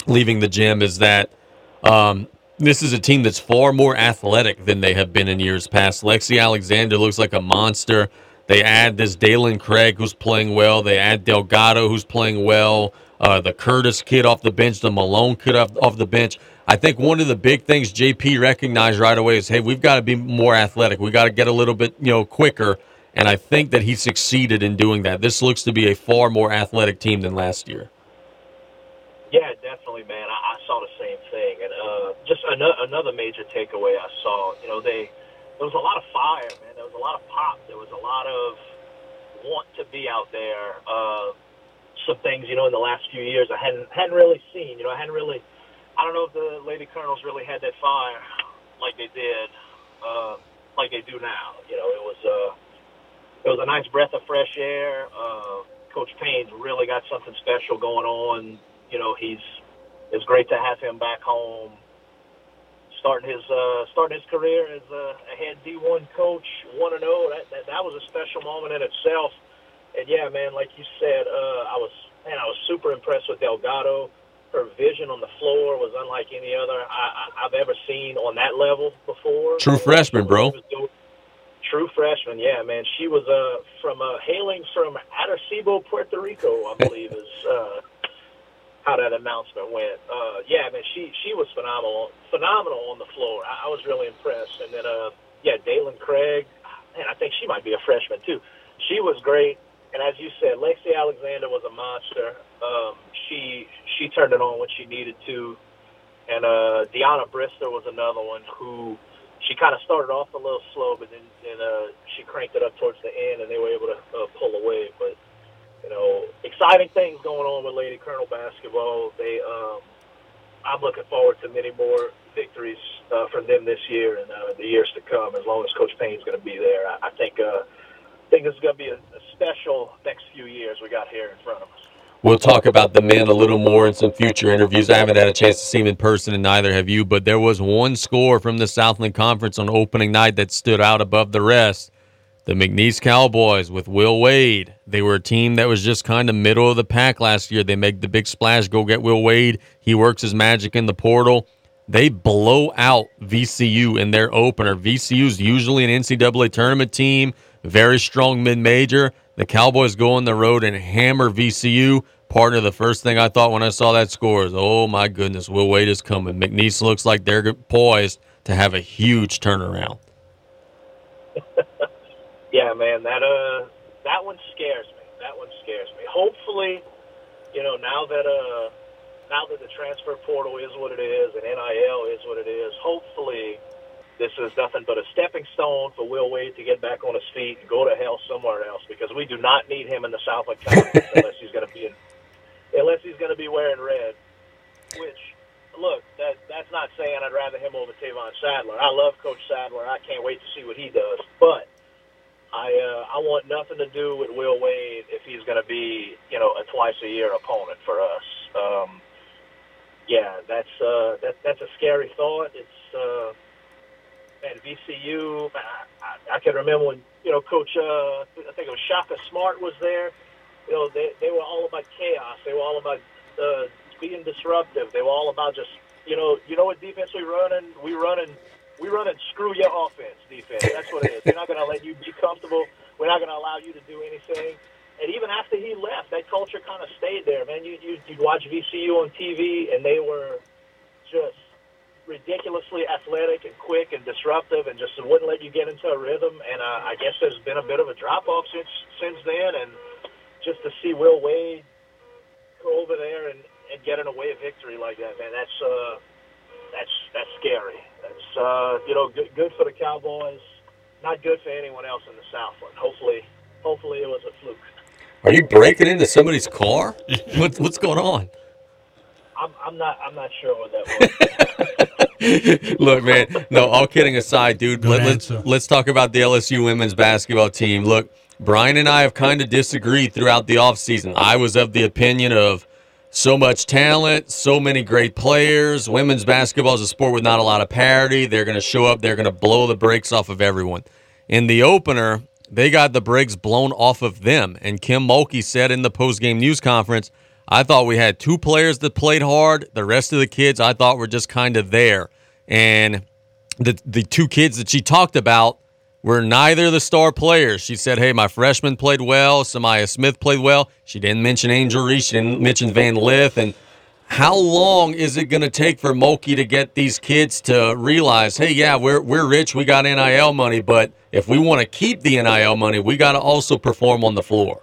leaving the gym is that um, this is a team that's far more athletic than they have been in years past. Lexi Alexander looks like a monster. They add this Dalen Craig who's playing well. They add Delgado who's playing well. Uh, the Curtis kid off the bench, the Malone kid off, off the bench. I think one of the big things JP recognized right away is, hey, we've got to be more athletic. We got to get a little bit, you know, quicker. And I think that he succeeded in doing that. This looks to be a far more athletic team than last year. Yeah, definitely, man. I, I saw the same thing, and uh, just another another major takeaway I saw. You know, they there was a lot of fire, man. There was a lot of pop. There was a lot of want to be out there. Uh, some things, you know, in the last few years I hadn't hadn't really seen. You know, I hadn't really. I don't know if the Lady Colonels really had that fire like they did, uh, like they do now. You know, it was uh, it was a nice breath of fresh air. Uh, Coach Payne's really got something special going on. You know, he's it's great to have him back home, starting his uh, starting his career as a, a head D1 coach, one and zero. That, that that was a special moment in itself. And yeah, man, like you said, uh, I was man, I was super impressed with Delgado. Her vision on the floor was unlike any other I, I, I've ever seen on that level before. True freshman, bro. True freshman, yeah, man. She was uh, from uh, hailing from Arecibo, Puerto Rico, I believe is uh, how that announcement went. Uh, yeah, man, she she was phenomenal, phenomenal on the floor. I, I was really impressed. And then, uh, yeah, Dalen Craig, man, I think she might be a freshman too. She was great. And as you said, Lexi Alexander was a monster. Um, she she turned it on when she needed to. And uh, Deanna Brister was another one who she kind of started off a little slow, but then, then uh, she cranked it up towards the end, and they were able to uh, pull away. But you know, exciting things going on with Lady Colonel basketball. They, um, I'm looking forward to many more victories uh, from them this year and uh, the years to come. As long as Coach Payne's going to be there, I, I think uh, I think this is going to be a, a special next few years we got here in front of us. We'll talk about the men a little more in some future interviews. I haven't had a chance to see him in person, and neither have you. But there was one score from the Southland Conference on opening night that stood out above the rest. The McNeese Cowboys with Will Wade. They were a team that was just kind of middle of the pack last year. They make the big splash, go get Will Wade. He works his magic in the portal. They blow out VCU in their opener. VCU is usually an NCAA tournament team, very strong mid major. The Cowboys go on the road and hammer VCU. Partner, the first thing I thought when I saw that score is, oh my goodness, Will Wade is coming. McNeese looks like they're poised to have a huge turnaround. yeah, man, that uh, that one scares me. That one scares me. Hopefully, you know, now that uh, now that the transfer portal is what it is and NIL is what it is, hopefully this is nothing but a stepping stone for Will Wade to get back on his feet and go to hell somewhere else because we do not need him in the Southland Conference unless he's going to be in, unless he's going to be wearing red. Which, look, that that's not saying I'd rather him over Tevon Saddler. I love Coach Sadler. I can't wait to see what he does. But I uh, I want nothing to do with Will Wade if he's going to be you know a twice a year opponent for us. Um, yeah, that's uh, that, that's a scary thought. It's uh, and VCU. I, I, I can remember when you know Coach. Uh, I think it was Shaka Smart was there. You know, they they were all about chaos. They were all about uh, being disruptive. They were all about just you know you know what defense we running. We running we run and screw your offense defense. That's what it is. We're not going to let you be comfortable. We're not going to allow you to do anything. And even after he left, that culture kind of stayed there, man. You, you you'd watch VCU on TV, and they were just ridiculously athletic and quick and disruptive, and just wouldn't let you get into a rhythm. And uh, I guess there's been a bit of a drop off since since then. And just to see Will Wade go over there and, and get an away victory like that, man, that's uh, that's that's scary. That's uh, you know good, good for the Cowboys, not good for anyone else in the Southland. Hopefully, hopefully it was a fluke. Are you breaking into somebody's car? what's what's going on? I'm, I'm not I'm not sure what that was. Look, man. No, all kidding aside, dude. Let, let's let's talk about the LSU women's basketball team. Look, Brian and I have kind of disagreed throughout the offseason. I was of the opinion of so much talent, so many great players. Women's basketball is a sport with not a lot of parity. They're going to show up, they're going to blow the brakes off of everyone. In the opener, they got the brakes blown off of them. And Kim Mulkey said in the postgame news conference, I thought we had two players that played hard. The rest of the kids I thought were just kind of there. And the the two kids that she talked about were neither the star players. She said, "Hey, my freshman played well. Sa'Myah Smith played well." She didn't mention Angel Reese. She didn't mention Van Lith. And how long is it going to take for Mulkey to get these kids to realize, "Hey, yeah, we're we're rich. We got NIL money, but if we want to keep the NIL money, we got to also perform on the floor."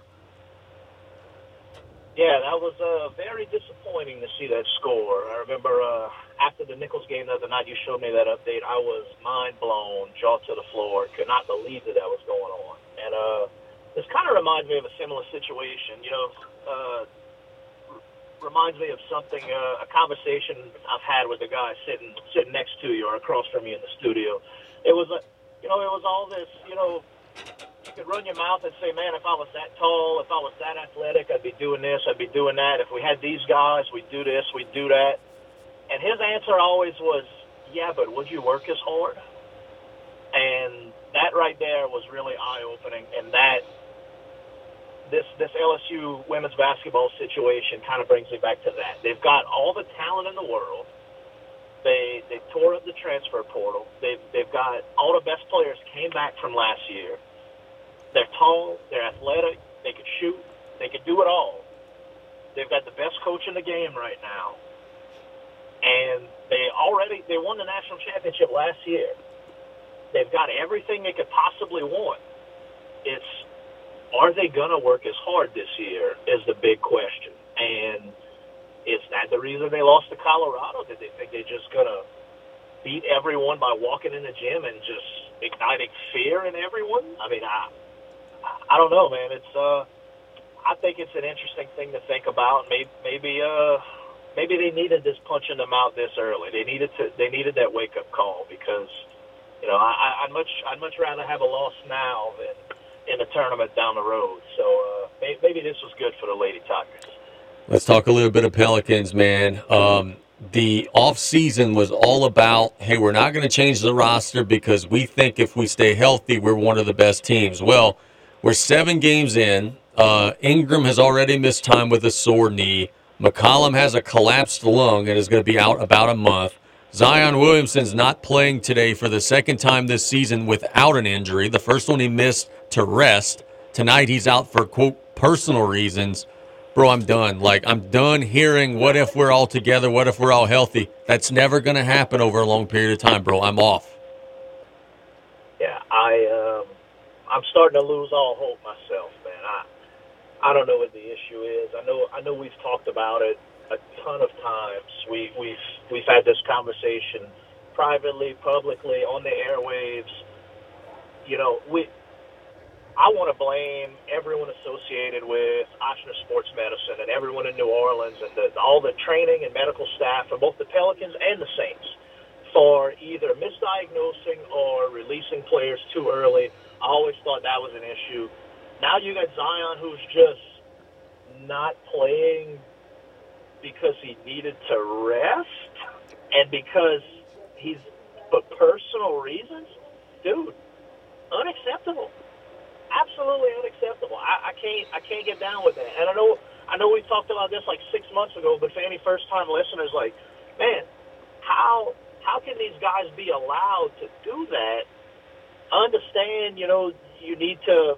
Yeah, that was uh, very disappointing to see that score. I remember. Uh after the Nicholls game the other night, you showed me that update. I was mind blown, jaw to the floor, could not believe that that was going on. And uh, this kind of reminds me of a similar situation. You know, uh, reminds me of something, uh, a conversation I've had with a guy sitting sitting next to you or across from you in the studio. It was a, you know, it was all this, you know. You could run your mouth and say, "Man, if I was that tall, if I was that athletic, I'd be doing this, I'd be doing that. If we had these guys, we'd do this, we'd do that." And his answer always was, yeah, but would you work as hard? And that right there was really eye opening. And that this this LSU women's basketball situation kind of brings me back to that. They've got all the talent in the world. They they tore up the transfer portal. They've they've got all the best players came back from last year. They're tall. They're athletic. They can shoot. They can do it all. They've got the best coach in the game right now and they already they won the national championship last year. They've got everything they could possibly want. It's are they going to work as hard this year is the big question. And is that the reason they lost to Colorado? Did they think they're just going to beat everyone by walking in the gym and just igniting fear in everyone? I mean, I I don't know, man. It's uh I think it's an interesting thing to think about. Maybe maybe uh maybe they needed this punch in the mouth this early. They needed to. They needed that wake up call because, you know, I, I'd much I'd much rather have a loss now than in a tournament down the road. So uh, maybe, maybe this was good for the Lady Tigers. Let's talk a little bit of Pelicans, man. Um, the off season was all about, hey, we're not going to change the roster because we think if we stay healthy, we're one of the best teams. Well, we're seven games in. Uh, Ingram has already missed time with a sore knee. McCollum has a collapsed lung and is going to be out about a month. Zion Williamson's not playing today for the second time this season without an injury. The first one he missed to rest. Tonight he's out for quote personal reasons. Bro, I'm done. Like I'm done hearing what if we're all together, what if we're all healthy. That's never going to happen over a long period of time, bro. I'm off. Yeah, I um, I'm starting to lose all hope myself. I don't know what the issue is. I know I know we've talked about it a ton of times. We we've we've had this conversation privately, publicly, on the airwaves. You know, we I want to blame everyone associated with Ochsner Sports Medicine and everyone in New Orleans and the, all the training and medical staff for both the Pelicans and the Saints for either misdiagnosing or releasing players too early. I always thought that was an issue. Now you got Zion who's just not playing because he needed to rest and because he's for personal reasons, dude, unacceptable. Absolutely unacceptable. I, I can't I can't get down with that. And I know I know we talked about this like six months ago, but for any first time listeners, like, man, how how can these guys be allowed to do that? Understand, you know, you need to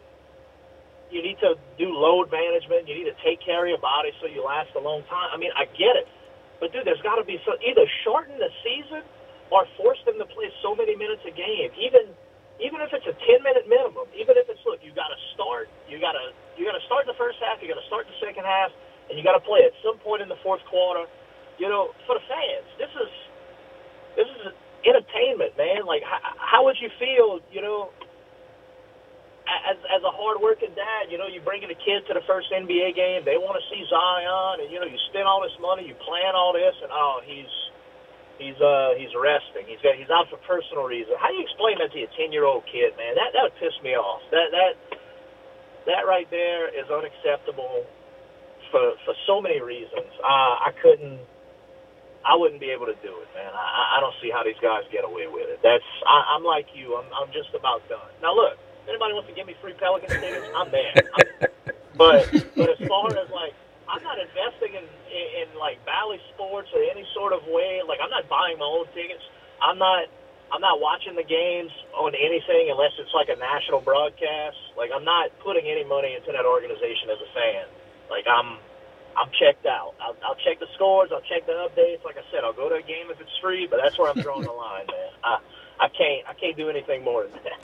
you need to do load management. You need to take care of your body so you last a long time. I mean, I get it, but dude, there's got to be so either shorten the season or force them to play so many minutes a game. Even even if it's a 10 minute minimum, even if it's look, you got to start, you got to you got to start the first half, you got to start the second half, and you got to play at some point in the fourth quarter. You know, for the fans, this is this is entertainment, man. Like, how, how would you feel, you know, as as a hardworking dad, you know, you bringing a kid to the first NBA game, they want to see Zion, and you know, you spend all this money, you plan all this, and oh, he's he's uh he's resting. He's got he's out for personal reasons. How do you explain that to a ten year old kid, man? That that would piss me off. That that that right there is unacceptable for for so many reasons. Uh, I couldn't. I wouldn't be able to do it, man. I, I don't see how these guys get away with it. That's I, I'm like you. I'm I'm just about done. Now look, anybody wants to give me free Pelicans tickets, I'm there. I'm, but but as far as like, I'm not investing in, in in like Bally Sports or any sort of way. Like I'm not buying my own tickets. I'm not I'm not watching the games on anything unless it's like a national broadcast. Like I'm not putting any money into that organization as a fan. Like I'm I'm checked out. I'll, I'll check the scores. I'll check the updates. Like I said, I'll go to a game if it's free. But that's where I'm drawing the line, man. I I can't I can't do anything more than that.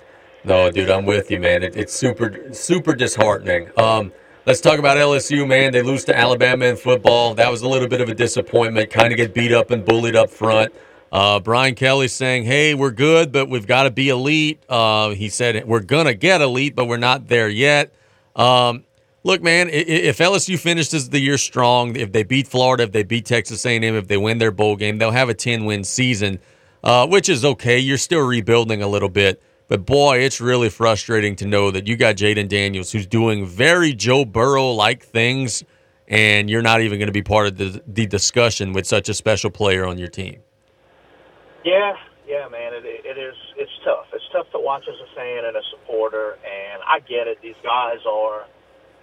No, dude, I'm with you, man. It, it's super super disheartening. Um, let's talk about LSU, man. They lose to Alabama in football. That was a little bit of a disappointment. Kind of get beat up and bullied up front. Uh, Brian Kelly saying, "Hey, we're good, but we've got to be elite." Uh, he said, "We're gonna get elite, but we're not there yet." Um, look, man, if LSU finishes the year strong, if they beat Florida, if they beat Texas A&M, if they win their bowl game, they'll have a 10-win season, uh, which is okay. You're still rebuilding a little bit. But boy, it's really frustrating to know that you got Jayden Daniels, who's doing very Joe Burrow like things, and you're not even going to be part of the, the discussion with such a special player on your team. Yeah, yeah, man, it, it is. It's tough. It's tough to watch as a fan and a supporter, and I get it. These guys are,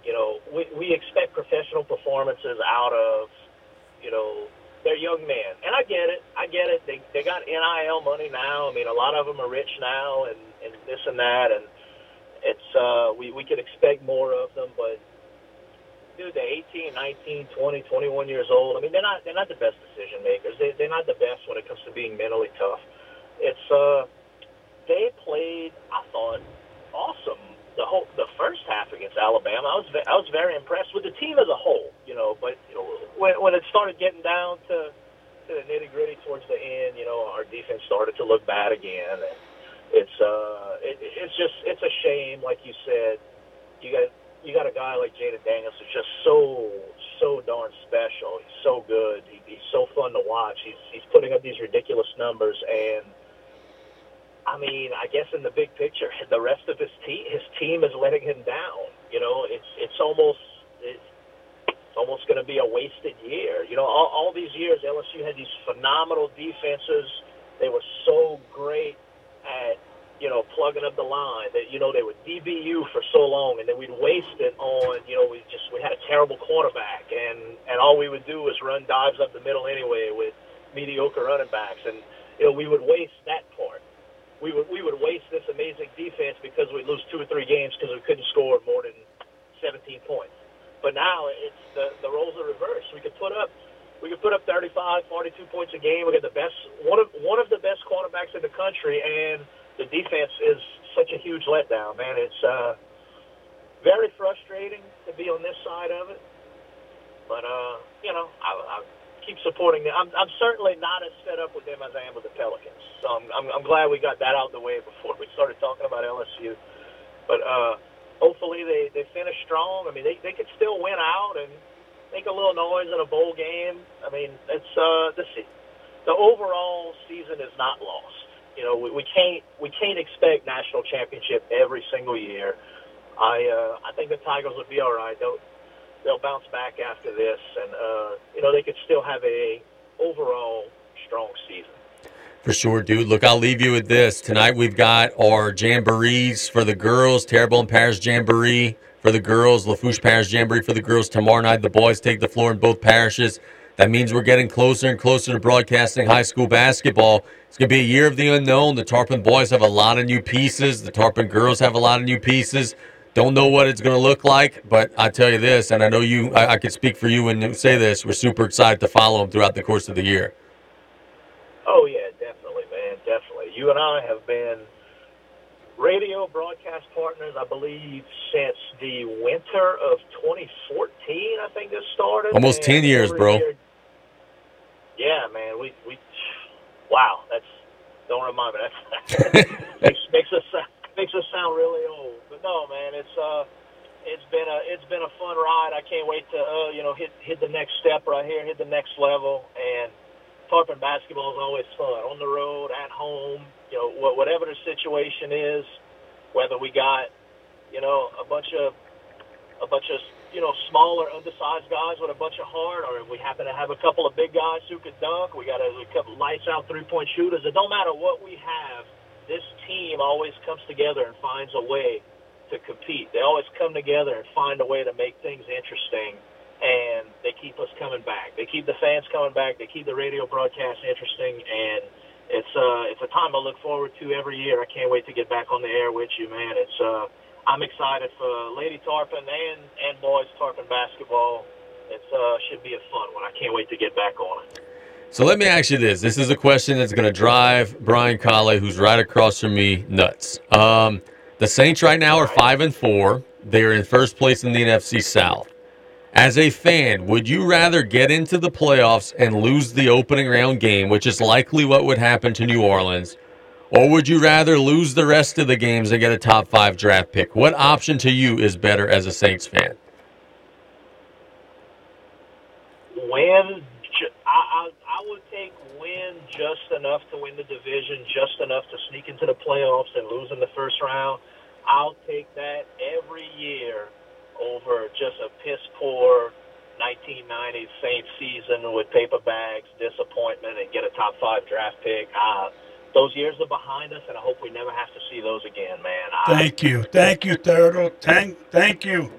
you know, we we expect professional performances out of, you know, they're young men, and I get it. I get it. They they got NIL money now. I mean, a lot of them are rich now, and and this and that, and it's uh we we could expect more of them, but dude, they're 18, 19, 20, 21 years old. I mean, they're not they're not the best decision makers. They they're not the best when it comes to being mentally tough. It's uh they played I thought awesome the whole the first half against Alabama. I was I was very impressed with the team as a whole, you know. But you know, when when it started getting down to to the nitty gritty towards the end, you know, our defense started to look bad again. And it's uh, it, it's just it's a shame, like you said. You got you got a guy like Jayden Daniels who's just so so darn special. He's so good. He, he's so fun to watch. He's he's putting up these ridiculous numbers and. I mean, I guess in the big picture, the rest of his team, his team is letting him down. You know, it's it's almost it's, almost going to be a wasted year. You know, all, all these years LSU had these phenomenal defenses. They were so great at you know plugging up the line that you know they would DBU for so long, and then we'd waste it on you know we just we had a terrible quarterback, and and all we would do was run dives up the middle anyway with mediocre running backs, and you know we would waste that part. We would we would waste this amazing defense because we'd lose two or three games because we couldn't score more than 17 points. But now it's the the roles are reversed. We could put up we could put up 35, 42 points a game. We got the best one of one of the best quarterbacks in the country, and the defense is such a huge letdown. Man, it's uh, very frustrating to be on this side of it. But uh, you know, I, I keep supporting them. I'm, I'm certainly not as fed up with them as I am with the Pelicans. So I'm, I'm, I'm glad we got that out of the way before we started talking about LSU. But uh, hopefully they they finish strong. I mean, they they could still win out and make a little noise in a bowl game. I mean, it's uh, the the overall season is not lost. You know, we, we can't we can't expect national championship every single year. I uh, I think the Tigers will be all right. They'll they'll bounce back after this, and uh, you know they could still have a overall strong season. For sure, dude. Look, I'll leave you with this. Tonight we've got our jamborees for the girls, Terrebonne Parish Jamboree for the girls, Lafourche Parish Jamboree for the girls. Tomorrow night, the boys take the floor in both parishes. That means we're getting closer and closer to broadcasting high school basketball. It's going to be a year of the unknown. The Tarpon boys have a lot of new pieces. The Tarpon girls have a lot of new pieces. Don't know what it's going to look like, but I tell you this, and I know you, I, I speak for you and say this. We're super excited to follow them throughout the course of the year. Oh yeah. You and I have been radio broadcast partners, I believe, since the winter of 2014. I think this started. Almost ten years, bro. Year, yeah, man. We we wow. That's don't remind me. That's makes makes us makes us sound really old. But no, man. It's uh. It's been a it's been a fun ride. I can't wait to uh, you know hit hit the next step right here, hit the next level, and Tarpon basketball is always fun on the road, at home, you know, whatever the situation is, whether we got, you know, a bunch of a bunch of you know smaller, undersized guys with a bunch of heart, or if we happen to have a couple of big guys who could dunk, we got a, a couple lights out three point shooters. It don't matter what we have. This team always comes together and finds a way to compete. They always come together and find a way to make things interesting and they keep us coming back. They keep the fans coming back. They keep the radio broadcast interesting, and it's uh it's a time I look forward to every year. I can't wait to get back on the air with you, man. It's uh I'm excited for Lady Tarpon and and boys Tarpon basketball. It uh should be a fun one. I can't wait to get back on it. So let me ask you this. This is a question that's going to drive Brian Callais, who's right across from me, nuts. Um, the Saints right now are five and four. They are in first place in the NFC South. As a fan, would you rather get into the playoffs and lose the opening round game, which is likely what would happen to New Orleans, or would you rather lose the rest of the games and get a top five draft pick? What option to you is better as a Saints fan? Win, I, I, I would take win just enough to win the division, just enough to sneak into the playoffs and lose in the first round. I'll take that every year over just a piss poor 1990 Saints season with paper bags, disappointment, and get a top five draft pick. Uh, those years are behind us, and I hope we never have to see those again, man. I, thank you, thank you, Turtle. Thank, thank you.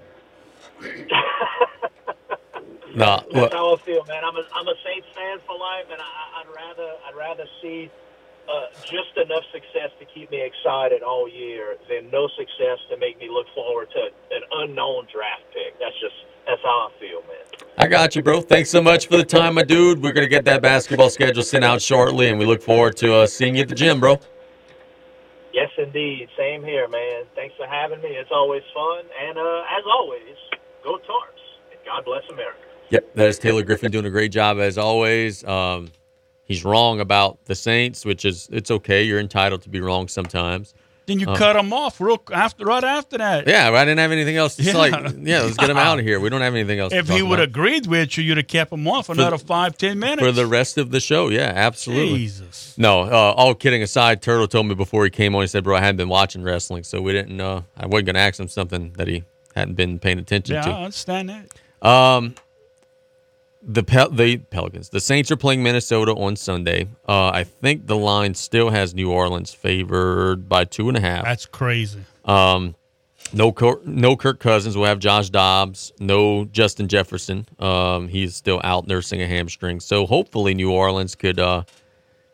no, that's how I feel, man. I'm a I'm a Saints fan for life, and I, I'd rather I'd rather see uh, just enough success to keep me excited all year then no success to make me look forward to an unknown draft pick. That's just that's how I feel, man. I got you, bro. Thanks so much for the time, my dude. We're gonna get that basketball schedule sent out shortly, and we look forward to uh, seeing you at the gym, bro. Yes, indeed. Same here, man. Thanks for having me. It's always fun, and uh, as always, go Tarps, and God bless America. Yep, that is Taylor Griffin doing a great job as always. Um, he's wrong about the Saints, which is it's okay. You're entitled to be wrong sometimes. Then you um, cut him off real after right after that. Yeah, I didn't have anything else. yeah. like, yeah, let's get him out of here. We don't have anything else. If he would have agreed with you, you'd have kept him off for another five, ten minutes for the rest of the show. Yeah, absolutely. Jesus. No, uh, all kidding aside, Turtle told me before he came on. He said, "Bro, I hadn't been watching wrestling, so we didn't. Uh, I wasn't gonna ask him something that he hadn't been paying attention yeah, to." I understand that. Um, the Pel- the Pelicans. The Saints are playing Minnesota on Sunday. Uh, I think the line still has New Orleans favored by two and a half. That's crazy. Um, No, Kirk, no Kirk Cousins. We'll have Josh Dobbs. No Justin Jefferson. Um, he's still out nursing a hamstring. So hopefully New Orleans could uh,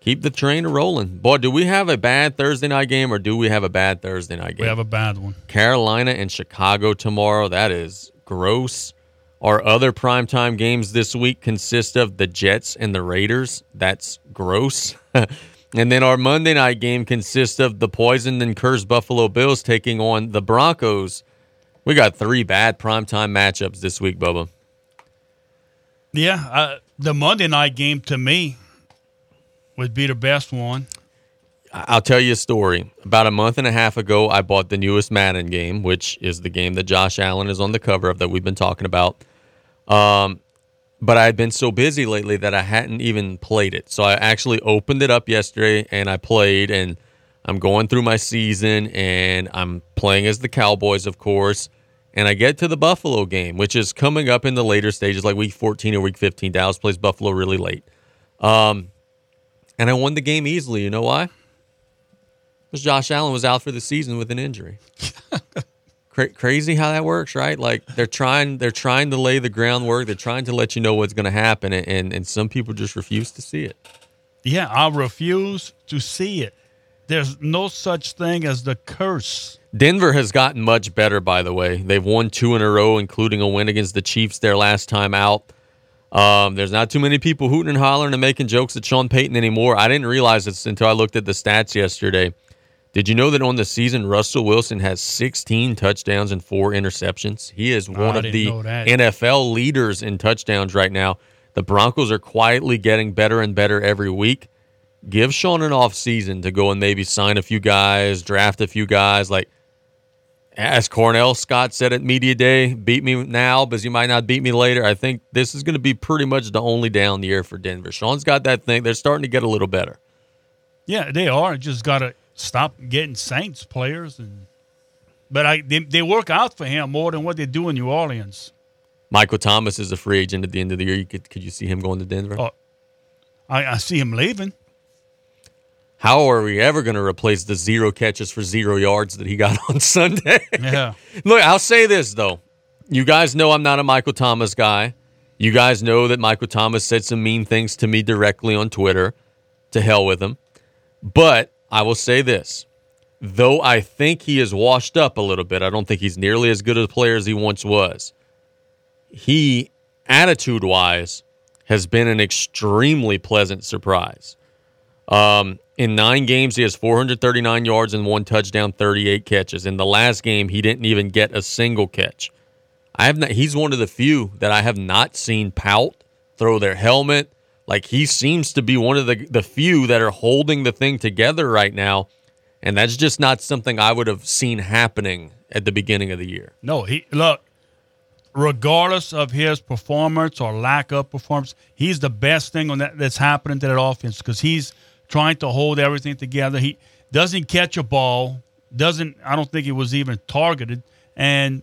keep the train rolling. Boy, do we have a bad Thursday night game or do we have a bad Thursday night game? We have a bad one. Carolina and Chicago tomorrow. That is gross. Our other primetime games this week consist of the Jets and the Raiders. That's gross. and then our Monday night game consists of the poisoned and cursed Buffalo Bills taking on the Broncos. We got three bad primetime matchups this week, Bubba. Yeah, uh, the Monday night game to me would be the best one. I'll tell you a story. About a month and a half ago, I bought the newest Madden game, which is the game that Josh Allen is on the cover of that we've been talking about. Um, but I had been so busy lately that I hadn't even played it. So I actually opened it up yesterday and I played, and I'm going through my season and I'm playing as the Cowboys, of course. And I get to the Buffalo game, which is coming up in the later stages, like week 14 or week 15. Dallas plays Buffalo really late. Um, and I won the game easily. You know why? Because Josh Allen was out for the season with an injury. Cra- crazy how that works, right? Like they're trying, they're trying to lay the groundwork. They're trying to let you know what's going to happen, and, and and some people just refuse to see it. Yeah, I refuse to see it. There's no such thing as the curse. Denver has gotten much better, by the way. They've won two in a row, including a win against the Chiefs their last time out. Um, there's not too many people hooting and hollering and making jokes at Sean Payton anymore. I didn't realize this until I looked at the stats yesterday. Did you know that on the season, Russell Wilson has 16 touchdowns and four interceptions? He is one I of the. NFL leaders in touchdowns right now. The Broncos are quietly getting better and better every week. Give Sean an off season to go and maybe sign a few guys, draft a few guys. Like, as Cornell Scott said at Media Day, beat me now, but you might not beat me later. I think this is going to be pretty much the only down year for Denver. Sean's got that thing. They're starting to get a little better. Yeah, they are. Just got to stop getting Saints players, and but I they, they work out for him more than what they do in New Orleans. Michael Thomas is a free agent at the end of the year. You could, could you see him going to Denver? Oh, I, I see him leaving. How are we ever going to replace the zero catches for zero yards that he got on Sunday? Yeah. Look, I'll say this though. You guys know I'm not a Michael Thomas guy. You guys know that Michael Thomas said some mean things to me directly on Twitter. To hell with him. But I will say this. Though I think he is washed up a little bit, I don't think he's nearly as good a player as he once was. He, attitude wise, has been an extremely pleasant surprise. Um, in nine games, he has 439 yards and one touchdown, 38 catches. In the last game, he didn't even get a single catch. I have not. He's one of the few that I have not seen pout, throw their helmet. Like he seems to be one of the the few that are holding the thing together right now, and that's just not something I would have seen happening at the beginning of the year. No, he look. Regardless of his performance or lack of performance, he's the best thing on that that's happening to that offense because he's trying to hold everything together. He doesn't catch a ball. Doesn't. I don't think he was even targeted, and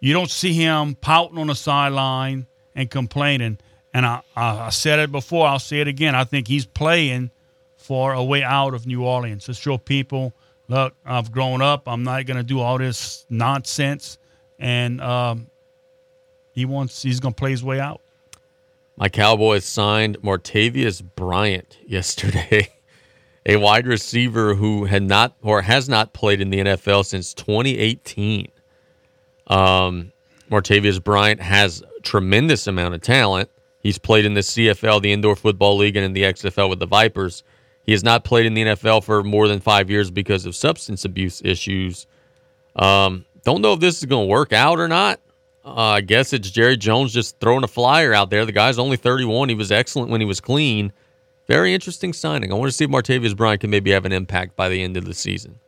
you don't see him pouting on the sideline and complaining. And I, I, said it before. I'll say it again. I think he's playing for a way out of New Orleans to show people, look, I've grown up. I'm not going to do all this nonsense. And um, he wants. He's going to play his way out. My Cowboys signed Martavis Bryant yesterday, a wide receiver who had not or has not played in the NFL since 2018. Um, Martavis Bryant has tremendous amount of talent. He's played in the CFL, the Indoor Football League, and in the XFL with the Vipers. He has not played in the NFL for more than five years because of substance abuse issues. Um, don't know if this is going to work out or not. Uh, I guess it's Jerry Jones just throwing a flyer out there. The guy's only 31. He was excellent when he was clean. Very interesting signing. I want to see if Martavis Bryant can maybe have an impact by the end of the season.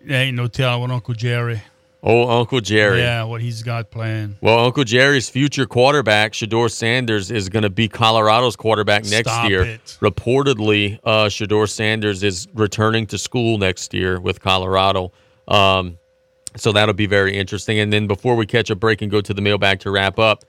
There ain't no telling what Uncle Jerry. Oh, Uncle Jerry. Yeah, what he's got planned. Well, Uncle Jerry's future quarterback, Shedeur Sanders, is going to be Colorado's quarterback next Stop year. it. Reportedly, uh, Shedeur Sanders is returning to school next year with Colorado. Um, so that'll be very interesting. And then before we catch a break and go to the mailbag to wrap up,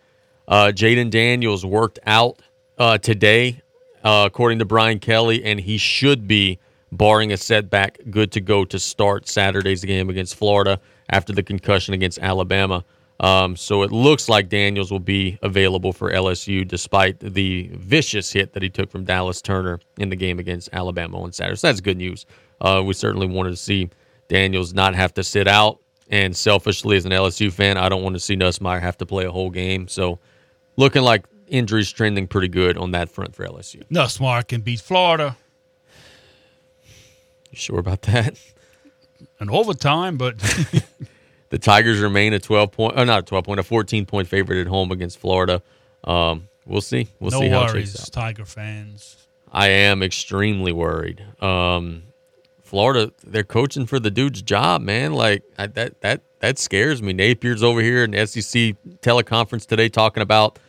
uh, Jayden Daniels worked out uh, today, uh, according to Brian Kelly, and he should be, barring a setback, good to go to start Saturday's game against Florida. After the concussion against Alabama. Um, so it looks like Daniels will be available for LSU despite the vicious hit that he took from Dallas Turner in the game against Alabama on Saturday. So that's good news. Uh, we certainly wanted to see Daniels not have to sit out. And selfishly, as an LSU fan, I don't want to see Nussmeier have to play a whole game. So looking like injuries trending pretty good on that front for LSU. Nussmeier can beat Florida. You sure about that? An overtime, but the Tigers remain a 12 point, oh, not a 12 point, a 14 point favorite at home against Florida. Um, we'll see. We'll no see how worries, it out. Tiger fans. I am extremely worried. Um, Florida, they're coaching for the dude's job, man. Like I, that, that, that scares me. Napier's over here in the SEC teleconference today talking about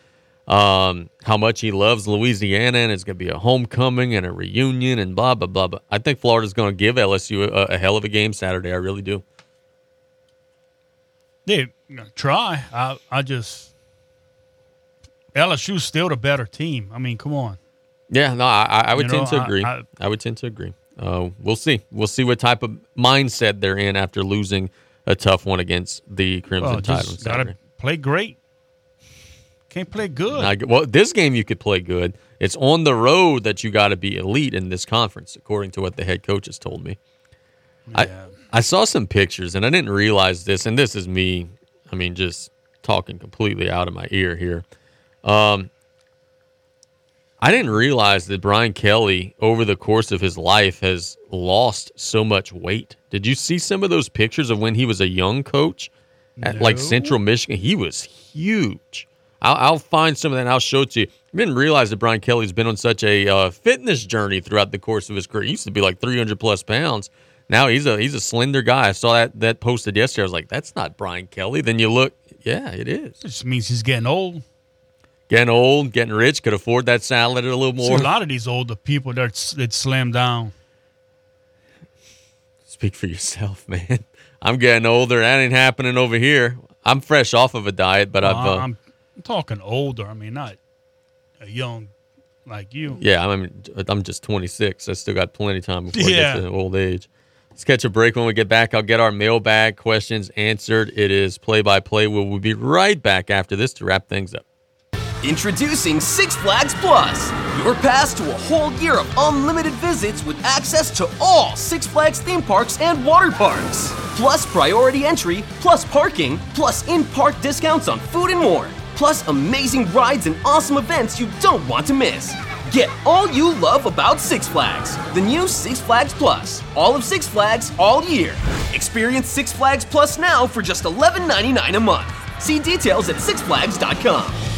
um, how much he loves Louisiana and it's going to be a homecoming and a reunion and blah blah blah. But I think Florida's going to give LSU a, a hell of a game Saturday. I really do. They try. I I just LSU's still the better team. I mean, come on. Yeah, no, I, I would You tend know, to agree. I, I- would tend to agree. Uh, we'll see. We'll see what type of mindset they're in after losing a tough one against the Crimson Well, Tide on Saturday. gotta play great. Can't play good. I- well, this game you could play good. It's on the road that you got to be elite in this conference, according to what the head coach has told me. I I saw some pictures and I didn't realize this, and this is me. I mean, just talking completely out of my ear here. Um, I didn't realize that Brian Kelly, over the course of his life, has lost so much weight. Did you see some of those pictures of when he was a young coach at like Central Michigan? He was huge. I'll, I'll find some of that and I'll show it to you. I didn't realize that Brian Kelly's been on such a uh, fitness journey throughout the course of his career. He used to be like 300 plus pounds. Now he's a he's a slender guy. I saw that that posted yesterday. I was like, that's not Brian Kelly. Then you look, yeah, it is. It just means he's getting old. Getting old, getting rich, could afford that salad a little See, more. a lot of these older people that that slim down. Speak for yourself, man. I'm getting older. That ain't happening over here. I'm fresh off of a diet, but I've uh, I'm, I'm talking older. I mean, not a young like you. yeah, I'm I'm just 26. I still got plenty of time before I get to old age. Let's catch a break when we get back. I'll get our mailbag questions answered. It is play by play. We will be right back after this to wrap things up. Introducing Six Flags Plus, your pass to a whole year of unlimited visits with access to all Six Flags theme parks and water parks. Plus priority entry, plus parking, plus in park discounts on food and more. Plus amazing rides and awesome events you don't want to miss. Get all you love about Six Flags. The new Six Flags Plus. All of Six Flags all year. Experience Six Flags Plus now for just $11.99 a month. See details at sixflags.com.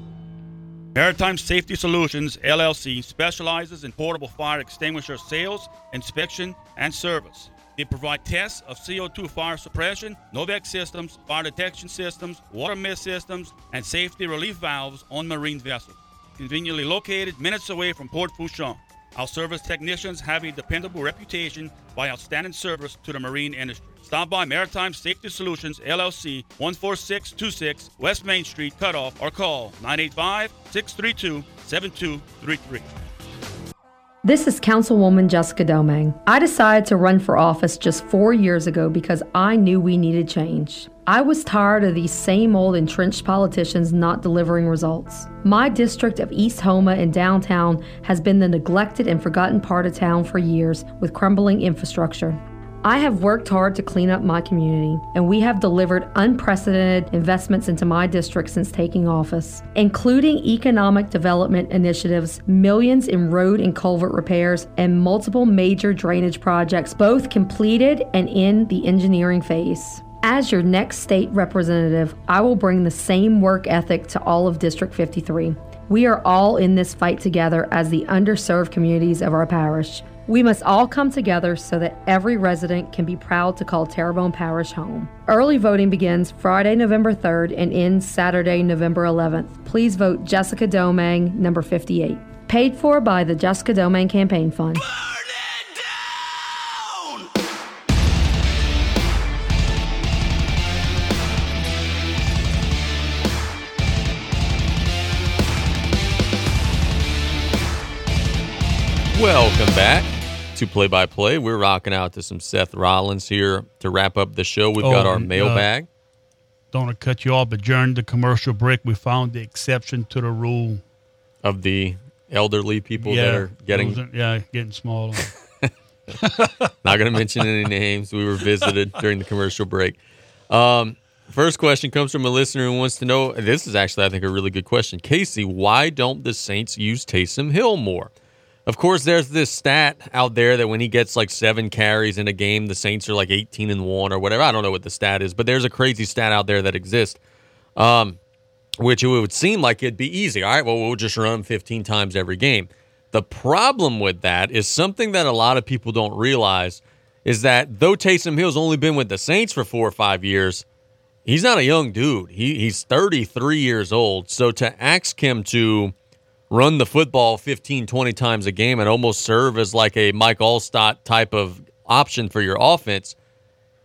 Maritime Safety Solutions LLC specializes in portable fire extinguisher sales, inspection, and service. They provide tests of CO2 fire suppression, Novec systems, fire detection systems, water mist systems, and safety relief valves on marine vessels. Conveniently located minutes away from Port Fourchon. Our service technicians have a dependable reputation by outstanding service to the marine industry. Stop by Maritime Safety Solutions LLC, 14626 West Main Street, Cutoff, or call 985 632 7233. This is Councilwoman Jessica Domangue. I decided to run for office just four years ago because I knew we needed change. I was tired of these same old entrenched politicians not delivering results. My district of East Houma and downtown has been the neglected and forgotten part of town for years with crumbling infrastructure. I have worked hard to clean up my community, and we have delivered unprecedented investments into my district since taking office, including economic development initiatives, millions in road and culvert repairs, and multiple major drainage projects, both completed and in the engineering phase. As your next state representative, I will bring the same work ethic to all of District 53. We are all in this fight together as the underserved communities of our parish. We must all come together so that every resident can be proud to call Terrebonne Parish home. Early voting begins Friday, November 3rd and ends Saturday, November 11th. Please vote Jessica Domangue, number 58. Paid for by the Jessica Domangue Campaign Fund. Welcome back to Play by Play. We're rocking out to some Seth Rollins here to wrap up the show. We've got Oh, our and, uh, mailbag. Don't want to cut you off, but during the commercial break, we found the exception to the rule of the elderly people that are getting. are- yeah, getting smaller. Not going to mention any names. We were visited during the commercial break. Um, first question comes from a listener who wants to know. This is actually, I think, a really good question. Casey, why don't the Saints use Taysom Hill more? Of course, there's this stat out there that when he gets like seven carries in a game, the Saints are like 18 and one or whatever. I don't know what the stat is, but there's a crazy stat out there that exists. Um, which it would seem like it'd be easy. All right, well, we'll just run 15 times every game. The problem with that is something that a lot of people don't realize is that though Taysom Hill's only been with the Saints for four or five years, he's not a young dude. He, he's 33 years old. So to ask him to run the football 15, 20 times a game and almost serve as like a Mike Alstott type of option for your offense,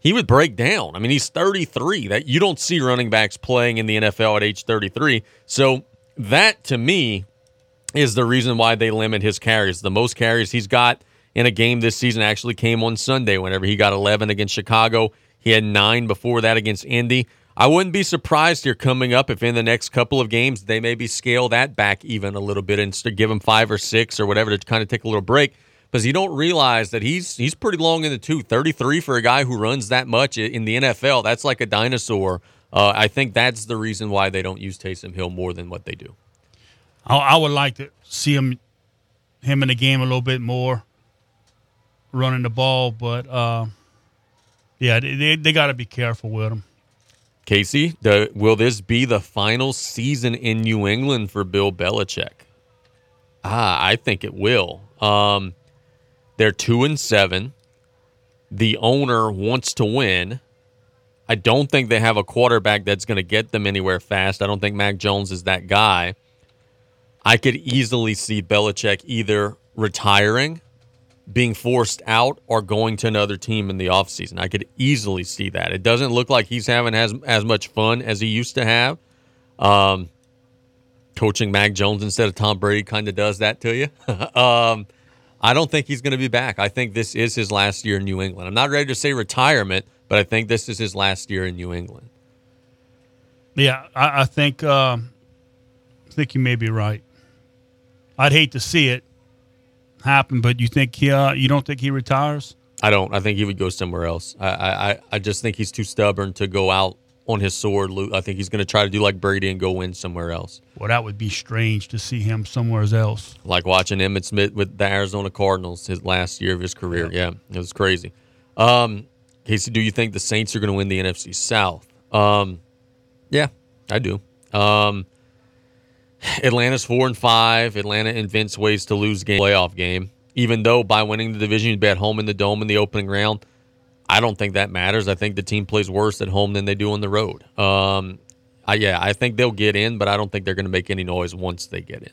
he would break down. I mean, he's 33. That you don't see running backs playing in the NFL at age 33. So that to me is the reason why they limit his carries. The most carries he's got in a game this season actually came on Sunday whenever he got 11 against Chicago. He had 9 before that against Indy. I wouldn't be surprised here coming up if in the next couple of games they maybe scale that back even a little bit and give him 5 or 6 or whatever to kind of take a little break because you don't realize that he's he's pretty long in the tooth. 33 for a guy who runs that much in the NFL. That's like a dinosaur. Uh, I think that's the reason why they don't use Taysom Hill more than what they do. I, would like to see him him in the game a little bit more, running the ball. But uh, yeah, they, they got to be careful with him. Casey, will this be the final season in New England for Bill Belichick? Ah, I think it will. Um, they're two and seven. The owner wants to win. I don't think they have a quarterback that's going to get them anywhere fast. I don't think Mac Jones is that guy. I could easily see Belichick either retiring, being forced out, or going to another team in the offseason. I could easily see that. It doesn't look like he's having as, as much fun as he used to have. Um, coaching Mac Jones instead of Tom Brady kind of does that to you. um, I don't think he's going to be back. I think this is his last year in New England. I'm not ready to say retirement, but I think this is his last year in New England. Yeah, I, I think uh, I think you may be right. I'd hate to see it happen, but you think he uh, you don't think he retires? I don't. I think he would go somewhere else. I I, I just think he's too stubborn to go out on his sword. I think he's going to try to do like Brady and go win somewhere else. Well, that would be strange to see him somewhere else. Like watching Emmitt Smith with the Arizona Cardinals his last year of his career. Yeah, it was crazy. Um, Casey, do you think the Saints are going to win the NFC South? Um, yeah, I do. Um, Atlanta's four and five. Atlanta invents ways to lose game playoff game. Even though by winning the division you'd be at home in the dome in the opening round, I don't think that matters. I think the team plays worse at home than they do on the road. Um, I, yeah, I think they'll get in, but I don't think they're going to make any noise once they get in.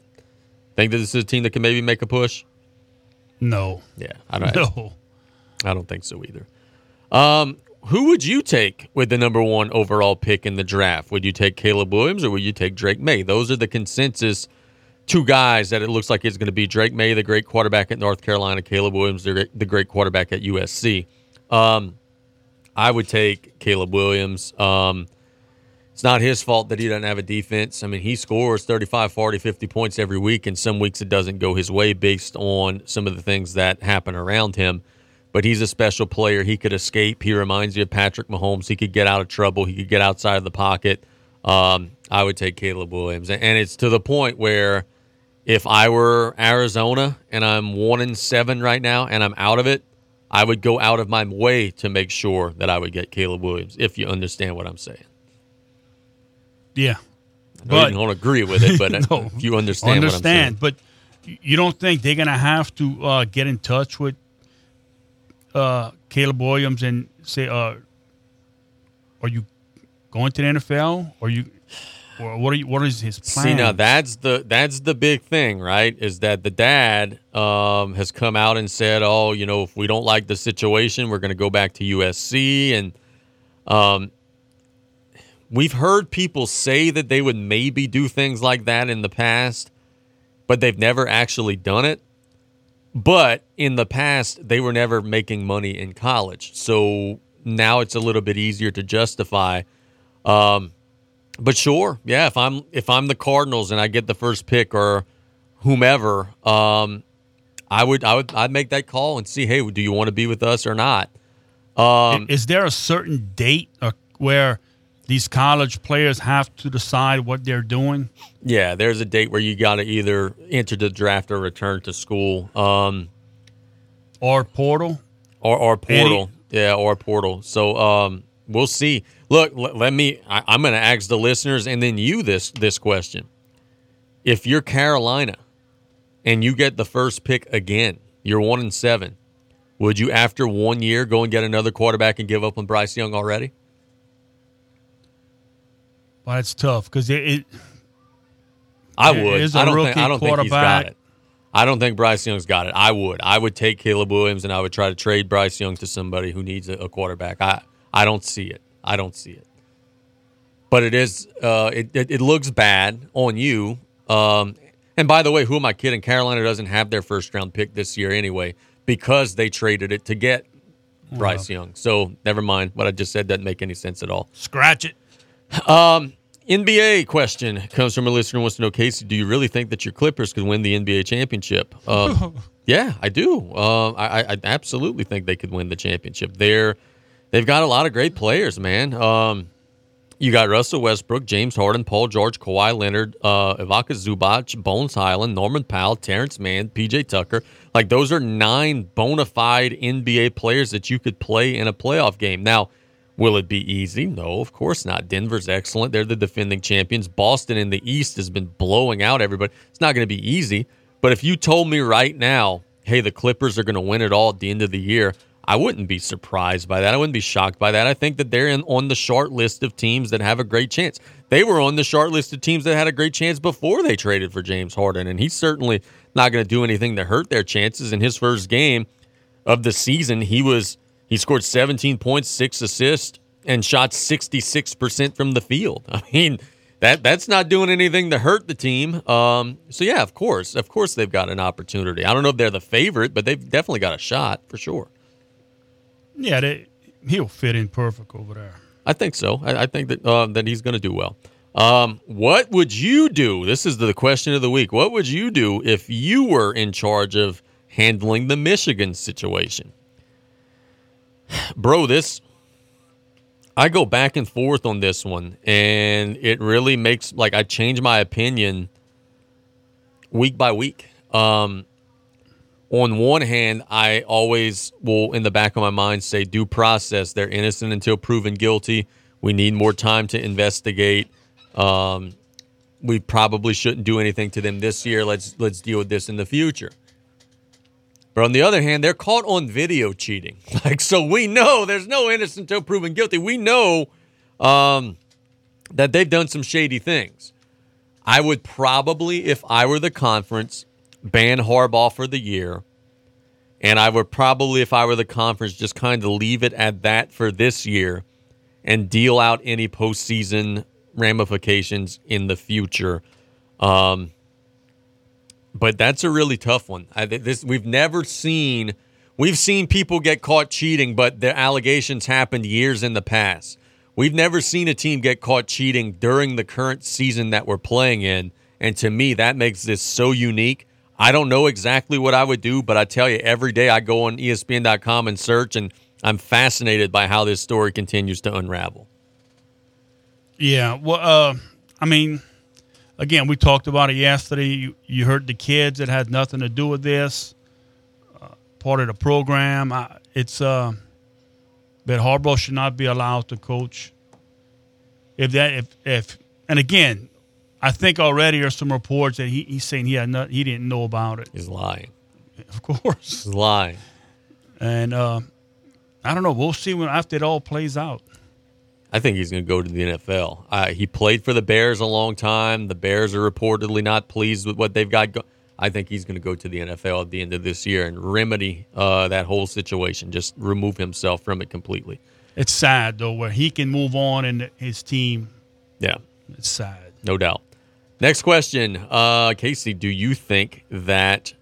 Think that this is a team that can maybe make a push? No. Yeah, I don't. No. I don't think so either. Um, who would you take with the number one overall pick in the draft? Would you take Caleb Williams or would you take Drake Maye? Those are the consensus two guys that it looks like is going to be Drake Maye, the great quarterback at North Carolina, Caleb Williams, the great, quarterback at USC. Um, I would take Caleb Williams. Um, it's not his fault that he doesn't have a defense. I mean, he scores 35, 40, 50 points every week, and some weeks it doesn't go his way based on some of the things that happen around him. But he's a special player. He could escape. He reminds you of Patrick Mahomes. He could get out of trouble. He could get outside of the pocket. Um, I would take Caleb Williams. And it's to the point where if I were Arizona and I'm one in seven right now and I'm out of it, I would go out of my way to make sure that I would get Caleb Williams, if you understand what I'm saying. Yeah. I know you don't agree with it, but No. if you understand, understand. what I'm But you don't think they're gonna have to uh, get in touch with uh, Caleb Williams and say, uh, "Are you going to the NFL? Or you, or what are you? What is his plan?" See now that's the that's the big thing, right? Is that the dad um, has come out and said, "Oh, you know, if we don't like the situation, we're going to go back to USC." And um, we've heard people say that they would maybe do things like that in the past, but they've never actually done it. But in the past, they were never making money in college, so now it's a little bit easier to justify. Um, but sure, yeah. If I'm if I'm the Cardinals and I get the first pick or whomever, um, I would I would I'd make that call and see, hey, do you want to be with us or not? Um, is there a certain date uh, where these college players have to decide what they're doing? Yeah, there's a date where you got to either enter the draft or return to school, um, or portal, or or portal. Yeah, or portal. So um, we'll see. Look, l- let me. I, I'm going to ask the listeners and then you this this question. If you're Carolina and you get the first pick again, you're one and seven. Would you, after one year, go and get another quarterback and give up on Bryce Young already? But it's tough because it, it. I would. is a I don't rookie think. I don't think he's got it. I don't think Bryce Young's got it. I would. I would take Caleb Williams and I would try to trade Bryce Young to somebody who needs a, a quarterback. I I don't see it. I don't see it. But it is. Uh, it, it it looks bad on you. Um, and by the way, who am I kidding? Carolina doesn't have their first round pick this year anyway because they traded it to get Bryce Young. So never mind. What I just said doesn't make any sense at all. Scratch it. Um, NBA question comes from a listener who wants to know, Casey, do you really think that your Clippers could win the NBA championship? Uh, yeah, I do. Uh, I, I absolutely think they could win the championship. They're they've got a lot of great players, man. Um, you got Russell Westbrook, James Harden, Paul George, Kawhi Leonard, uh, Ivica Zubac, Bones Hyland, Norman Powell, Terance Mann, PJ Tucker. Like those are nine bona fide NBA players that you could play in a playoff game. Now, will it be easy? No, of course not. Denver's excellent. They're the defending champions. Boston in the East has been blowing out everybody. It's not going to be easy. But if you told me right now, hey, the Clippers are going to win it all at the end of the year, I wouldn't be surprised by that. I wouldn't be shocked by that. I think that they're in, on the short list of teams that have a great chance. They were on the short list of teams that had a great chance before they traded for James Harden, and he's certainly not going to do anything to hurt their chances. In his first game of the season, he was he scored 17 points, six assists, and shot 66% from the field. I mean, that that's not doing anything to hurt the team. Um, so yeah, of course, of course they've got an opportunity. I don't know if they're the favorite, but they've definitely got a shot for sure. Yeah, they, he'll fit in perfect over there. I think so. I, I think that uh, that he's going to do well. Um, what would you do? This is the question of the week. What would you do if you were in charge of handling the Michigan situation? Bro, this I go back and forth on this one, and it really makes like I change my opinion week by week. Um, on one hand, I always will, in the back of my mind, say due process. They're innocent until proven guilty. We need more time to investigate. Um, we probably shouldn't do anything to them this year. Let's let's deal with this in the future. But on the other hand, they're caught on video cheating. Like so, we know there's no innocent until proven guilty. We know um, that they've done some shady things. I would probably, if I were the conference, ban Harbaugh for the year. And I would probably, if I were the conference, just kind of leave it at that for this year and deal out any postseason ramifications in the future. Um, but that's a really tough one. I, this we've never seen. We've seen people get caught cheating, but the allegations happened years in the past. We've never seen a team get caught cheating during the current season that we're playing in. And to me, that makes this so unique. I don't know exactly what I would do, but I tell you, every day I go on ESPN.com and search, and I'm fascinated by how this story continues to unravel. Yeah. Well, uh, I mean, again, we talked about it yesterday. You, you heard the kids. It had nothing to do with this. Uh, part of the program. I, it's uh, that Harbaugh should not be allowed to coach. If that, if if, and again, I think already there's some reports that he, he's saying he had not, he didn't know about it. He's lying. Of course. He's lying. And uh, I don't know. We'll see when after it all plays out. I think he's going to go to the NFL. Uh, he played for the Bears a long time. The Bears are reportedly not pleased with what they've got. Go- I think he's going to go to the NFL at the end of this year and remedy uh, that whole situation. Just remove himself from it completely. It's sad though, where he can move on and his team. Yeah, it's sad. No doubt. Next question, uh, Casey. Do you think that?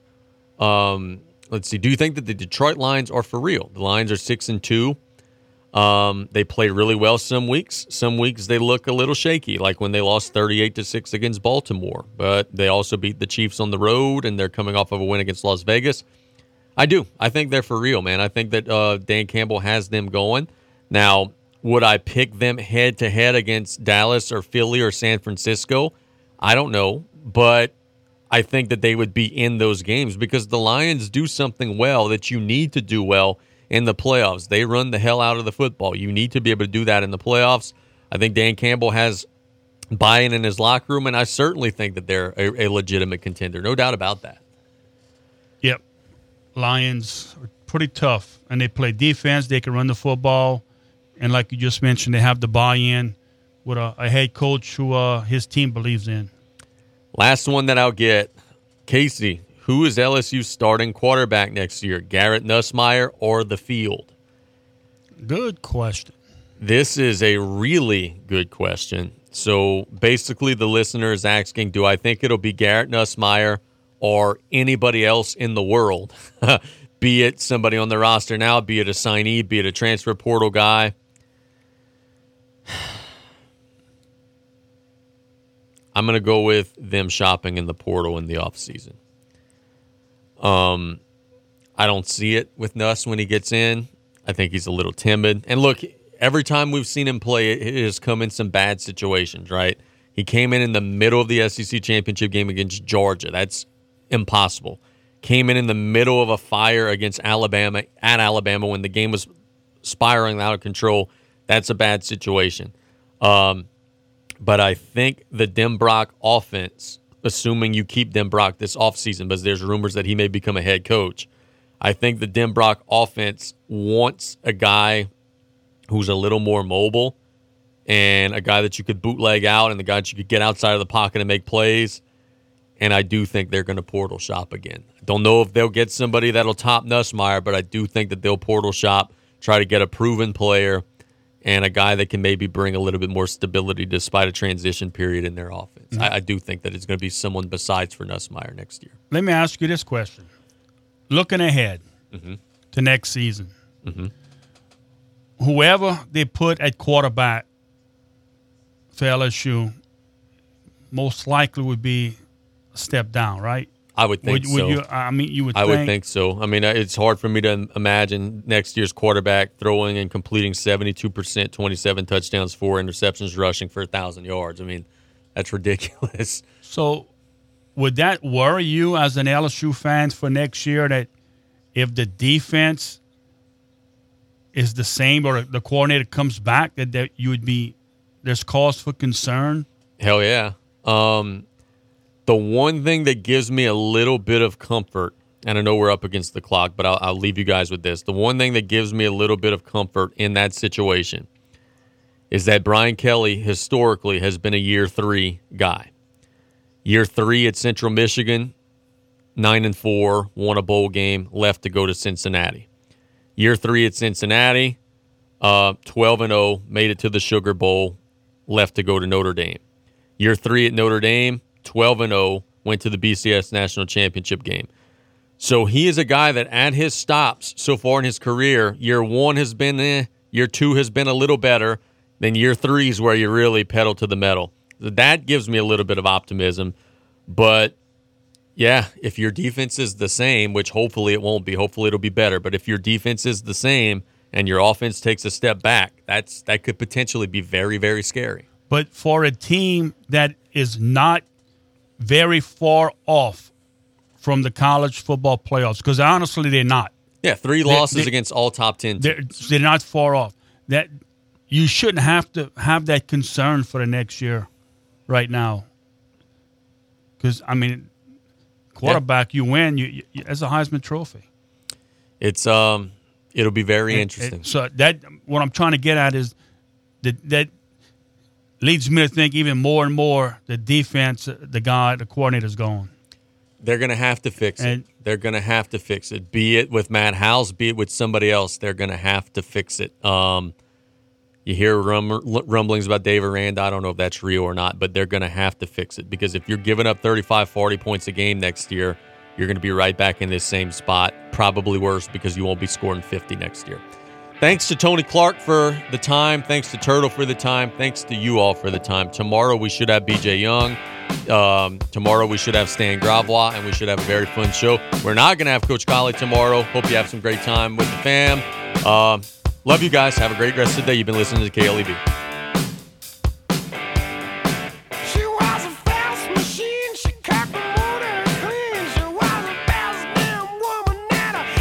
Um, let's see. Do you think that the Detroit Lions are for real? The Lions are six and two. Um, they play really well some weeks. Some weeks they look a little shaky, like when they lost 38 to 6 against Baltimore. But they also beat the Chiefs on the road and they're coming off of a win against Las Vegas. I do. I think they're for real, man. I think that uh, Dan Campbell has them going. Now, would I pick them head to head against Dallas or Philly or San Francisco? I don't know, but I think that they would be in those games because the Lions do something well that you need to do well in the playoffs. They run the hell out of the football. You need to be able to do that in the playoffs. I think Dan Campbell has buy-in in his locker room, and I certainly think that they're a, a legitimate contender. No doubt about that. Yep, Lions are pretty tough, and they play defense. They can run the football, and like you just mentioned, they have the buy-in with a, a head coach who uh, his team believes in. Last one that I'll get, Casey. Who is LSU starting quarterback next year, Garrett Nussmeier or the field? Good question. This is a really good question. So basically, the listener is asking Do I think it'll be Garrett Nussmeier or anybody else in the world? be it somebody on the roster now, be it a signee, be it a transfer portal guy. I'm going to go with them shopping in the portal in the offseason. Um, I don't see it with Nuss when he gets in. I think he's a little timid. And look, every time we've seen him play, it has come in some bad situations, right? He came in in the middle of the SEC championship game against Georgia. That's impossible. Came in in the middle of a fire against Alabama at Alabama when the game was spiraling out of control. That's a bad situation. Um, but I think the Denbrock offense assuming you keep Denbrock this offseason, but there's rumors that he may become a head coach. I think the Denbrock offense wants a guy who's a little more mobile and a guy that you could bootleg out and the guy that you could get outside of the pocket and make plays. And I do think they're going to portal shop again. I don't know if they'll get somebody that'll top Nussmeier, but I do think that they'll portal shop, try to get a proven player and a guy that can maybe bring a little bit more stability despite a transition period in their offense. Mm-hmm. I, I, do think that it's going to be someone besides for Nussmeier next year. Let me ask you this question: Looking ahead mm-hmm. to next season, mm-hmm. whoever they put at quarterback for LSU, most likely would be a step down, right? I would think would, so. Would you, I mean, you would. I think? would think so. I mean, it's hard for me to imagine next year's quarterback throwing and completing seventy-two percent, twenty-seven touchdowns, four interceptions, rushing for a thousand yards. I mean, that's ridiculous. So, would that worry you as an LSU fan for next year? That if the defense is the same or the coordinator comes back, that, that you would be there's cause for concern. Hell yeah. Um, the one thing that gives me a little bit of comfort, and I know we're up against the clock, but I'll, I'll leave you guys with this. The one thing that gives me a little bit of comfort in that situation is that Brian Kelly historically has been a year three guy. Year three at Central Michigan, nine and four, won a bowl game, left to go to Cincinnati. Year three at Cincinnati, uh, 12 and 0, made it to the Sugar Bowl, left to go to Notre Dame. Year three at Notre Dame, 12 and 0, went to the BCS National Championship game. So he is a guy that at his stops so far in his career, year one has been eh, year two has been a little better, then year three is where you really pedal to the metal. That gives me a little bit of optimism. But yeah, if your defense is the same, which hopefully it won't be, hopefully it'll be better. But if your defense is the same and your offense takes a step back, that's that could potentially be very, very scary. But for a team that is not very far off from the college football playoffs because honestly they're not. Yeah, three losses they, against all top ten. They're, they're, not far off. That you shouldn't have to have that concern for the next year, right now. Because I mean, quarterback, you win. You, you as a Heisman Trophy. It's um, it'll be very It- interesting. it- so that what I'm trying to get at is that that leads me to think even more and more the defense, the guy, the coordinator's gone. They're going to have to fix it. They're going to have to fix it. Be it with Matt House, be it with somebody else. They're going to have to fix it. Um, you hear rum- rumblings about Dave Aranda. I don't know if that's real or not, but they're going to have to fix it because if you're giving up 35, 40 points a game next year, you're going to be right back in this same spot. Probably worse because you won't be scoring 50 next year. Thanks to Tony Clark for the time. Thanks to Turtle for the time. Thanks to you all for the time. Tomorrow we should have BJ Young. Um, tomorrow we should have Stan Gravois, and we should have a very fun show. We're not going to have Coach Callais tomorrow. Hope you have some great time with the fam. Um, love you guys. Have a great rest of the day. You've been listening to KLEB.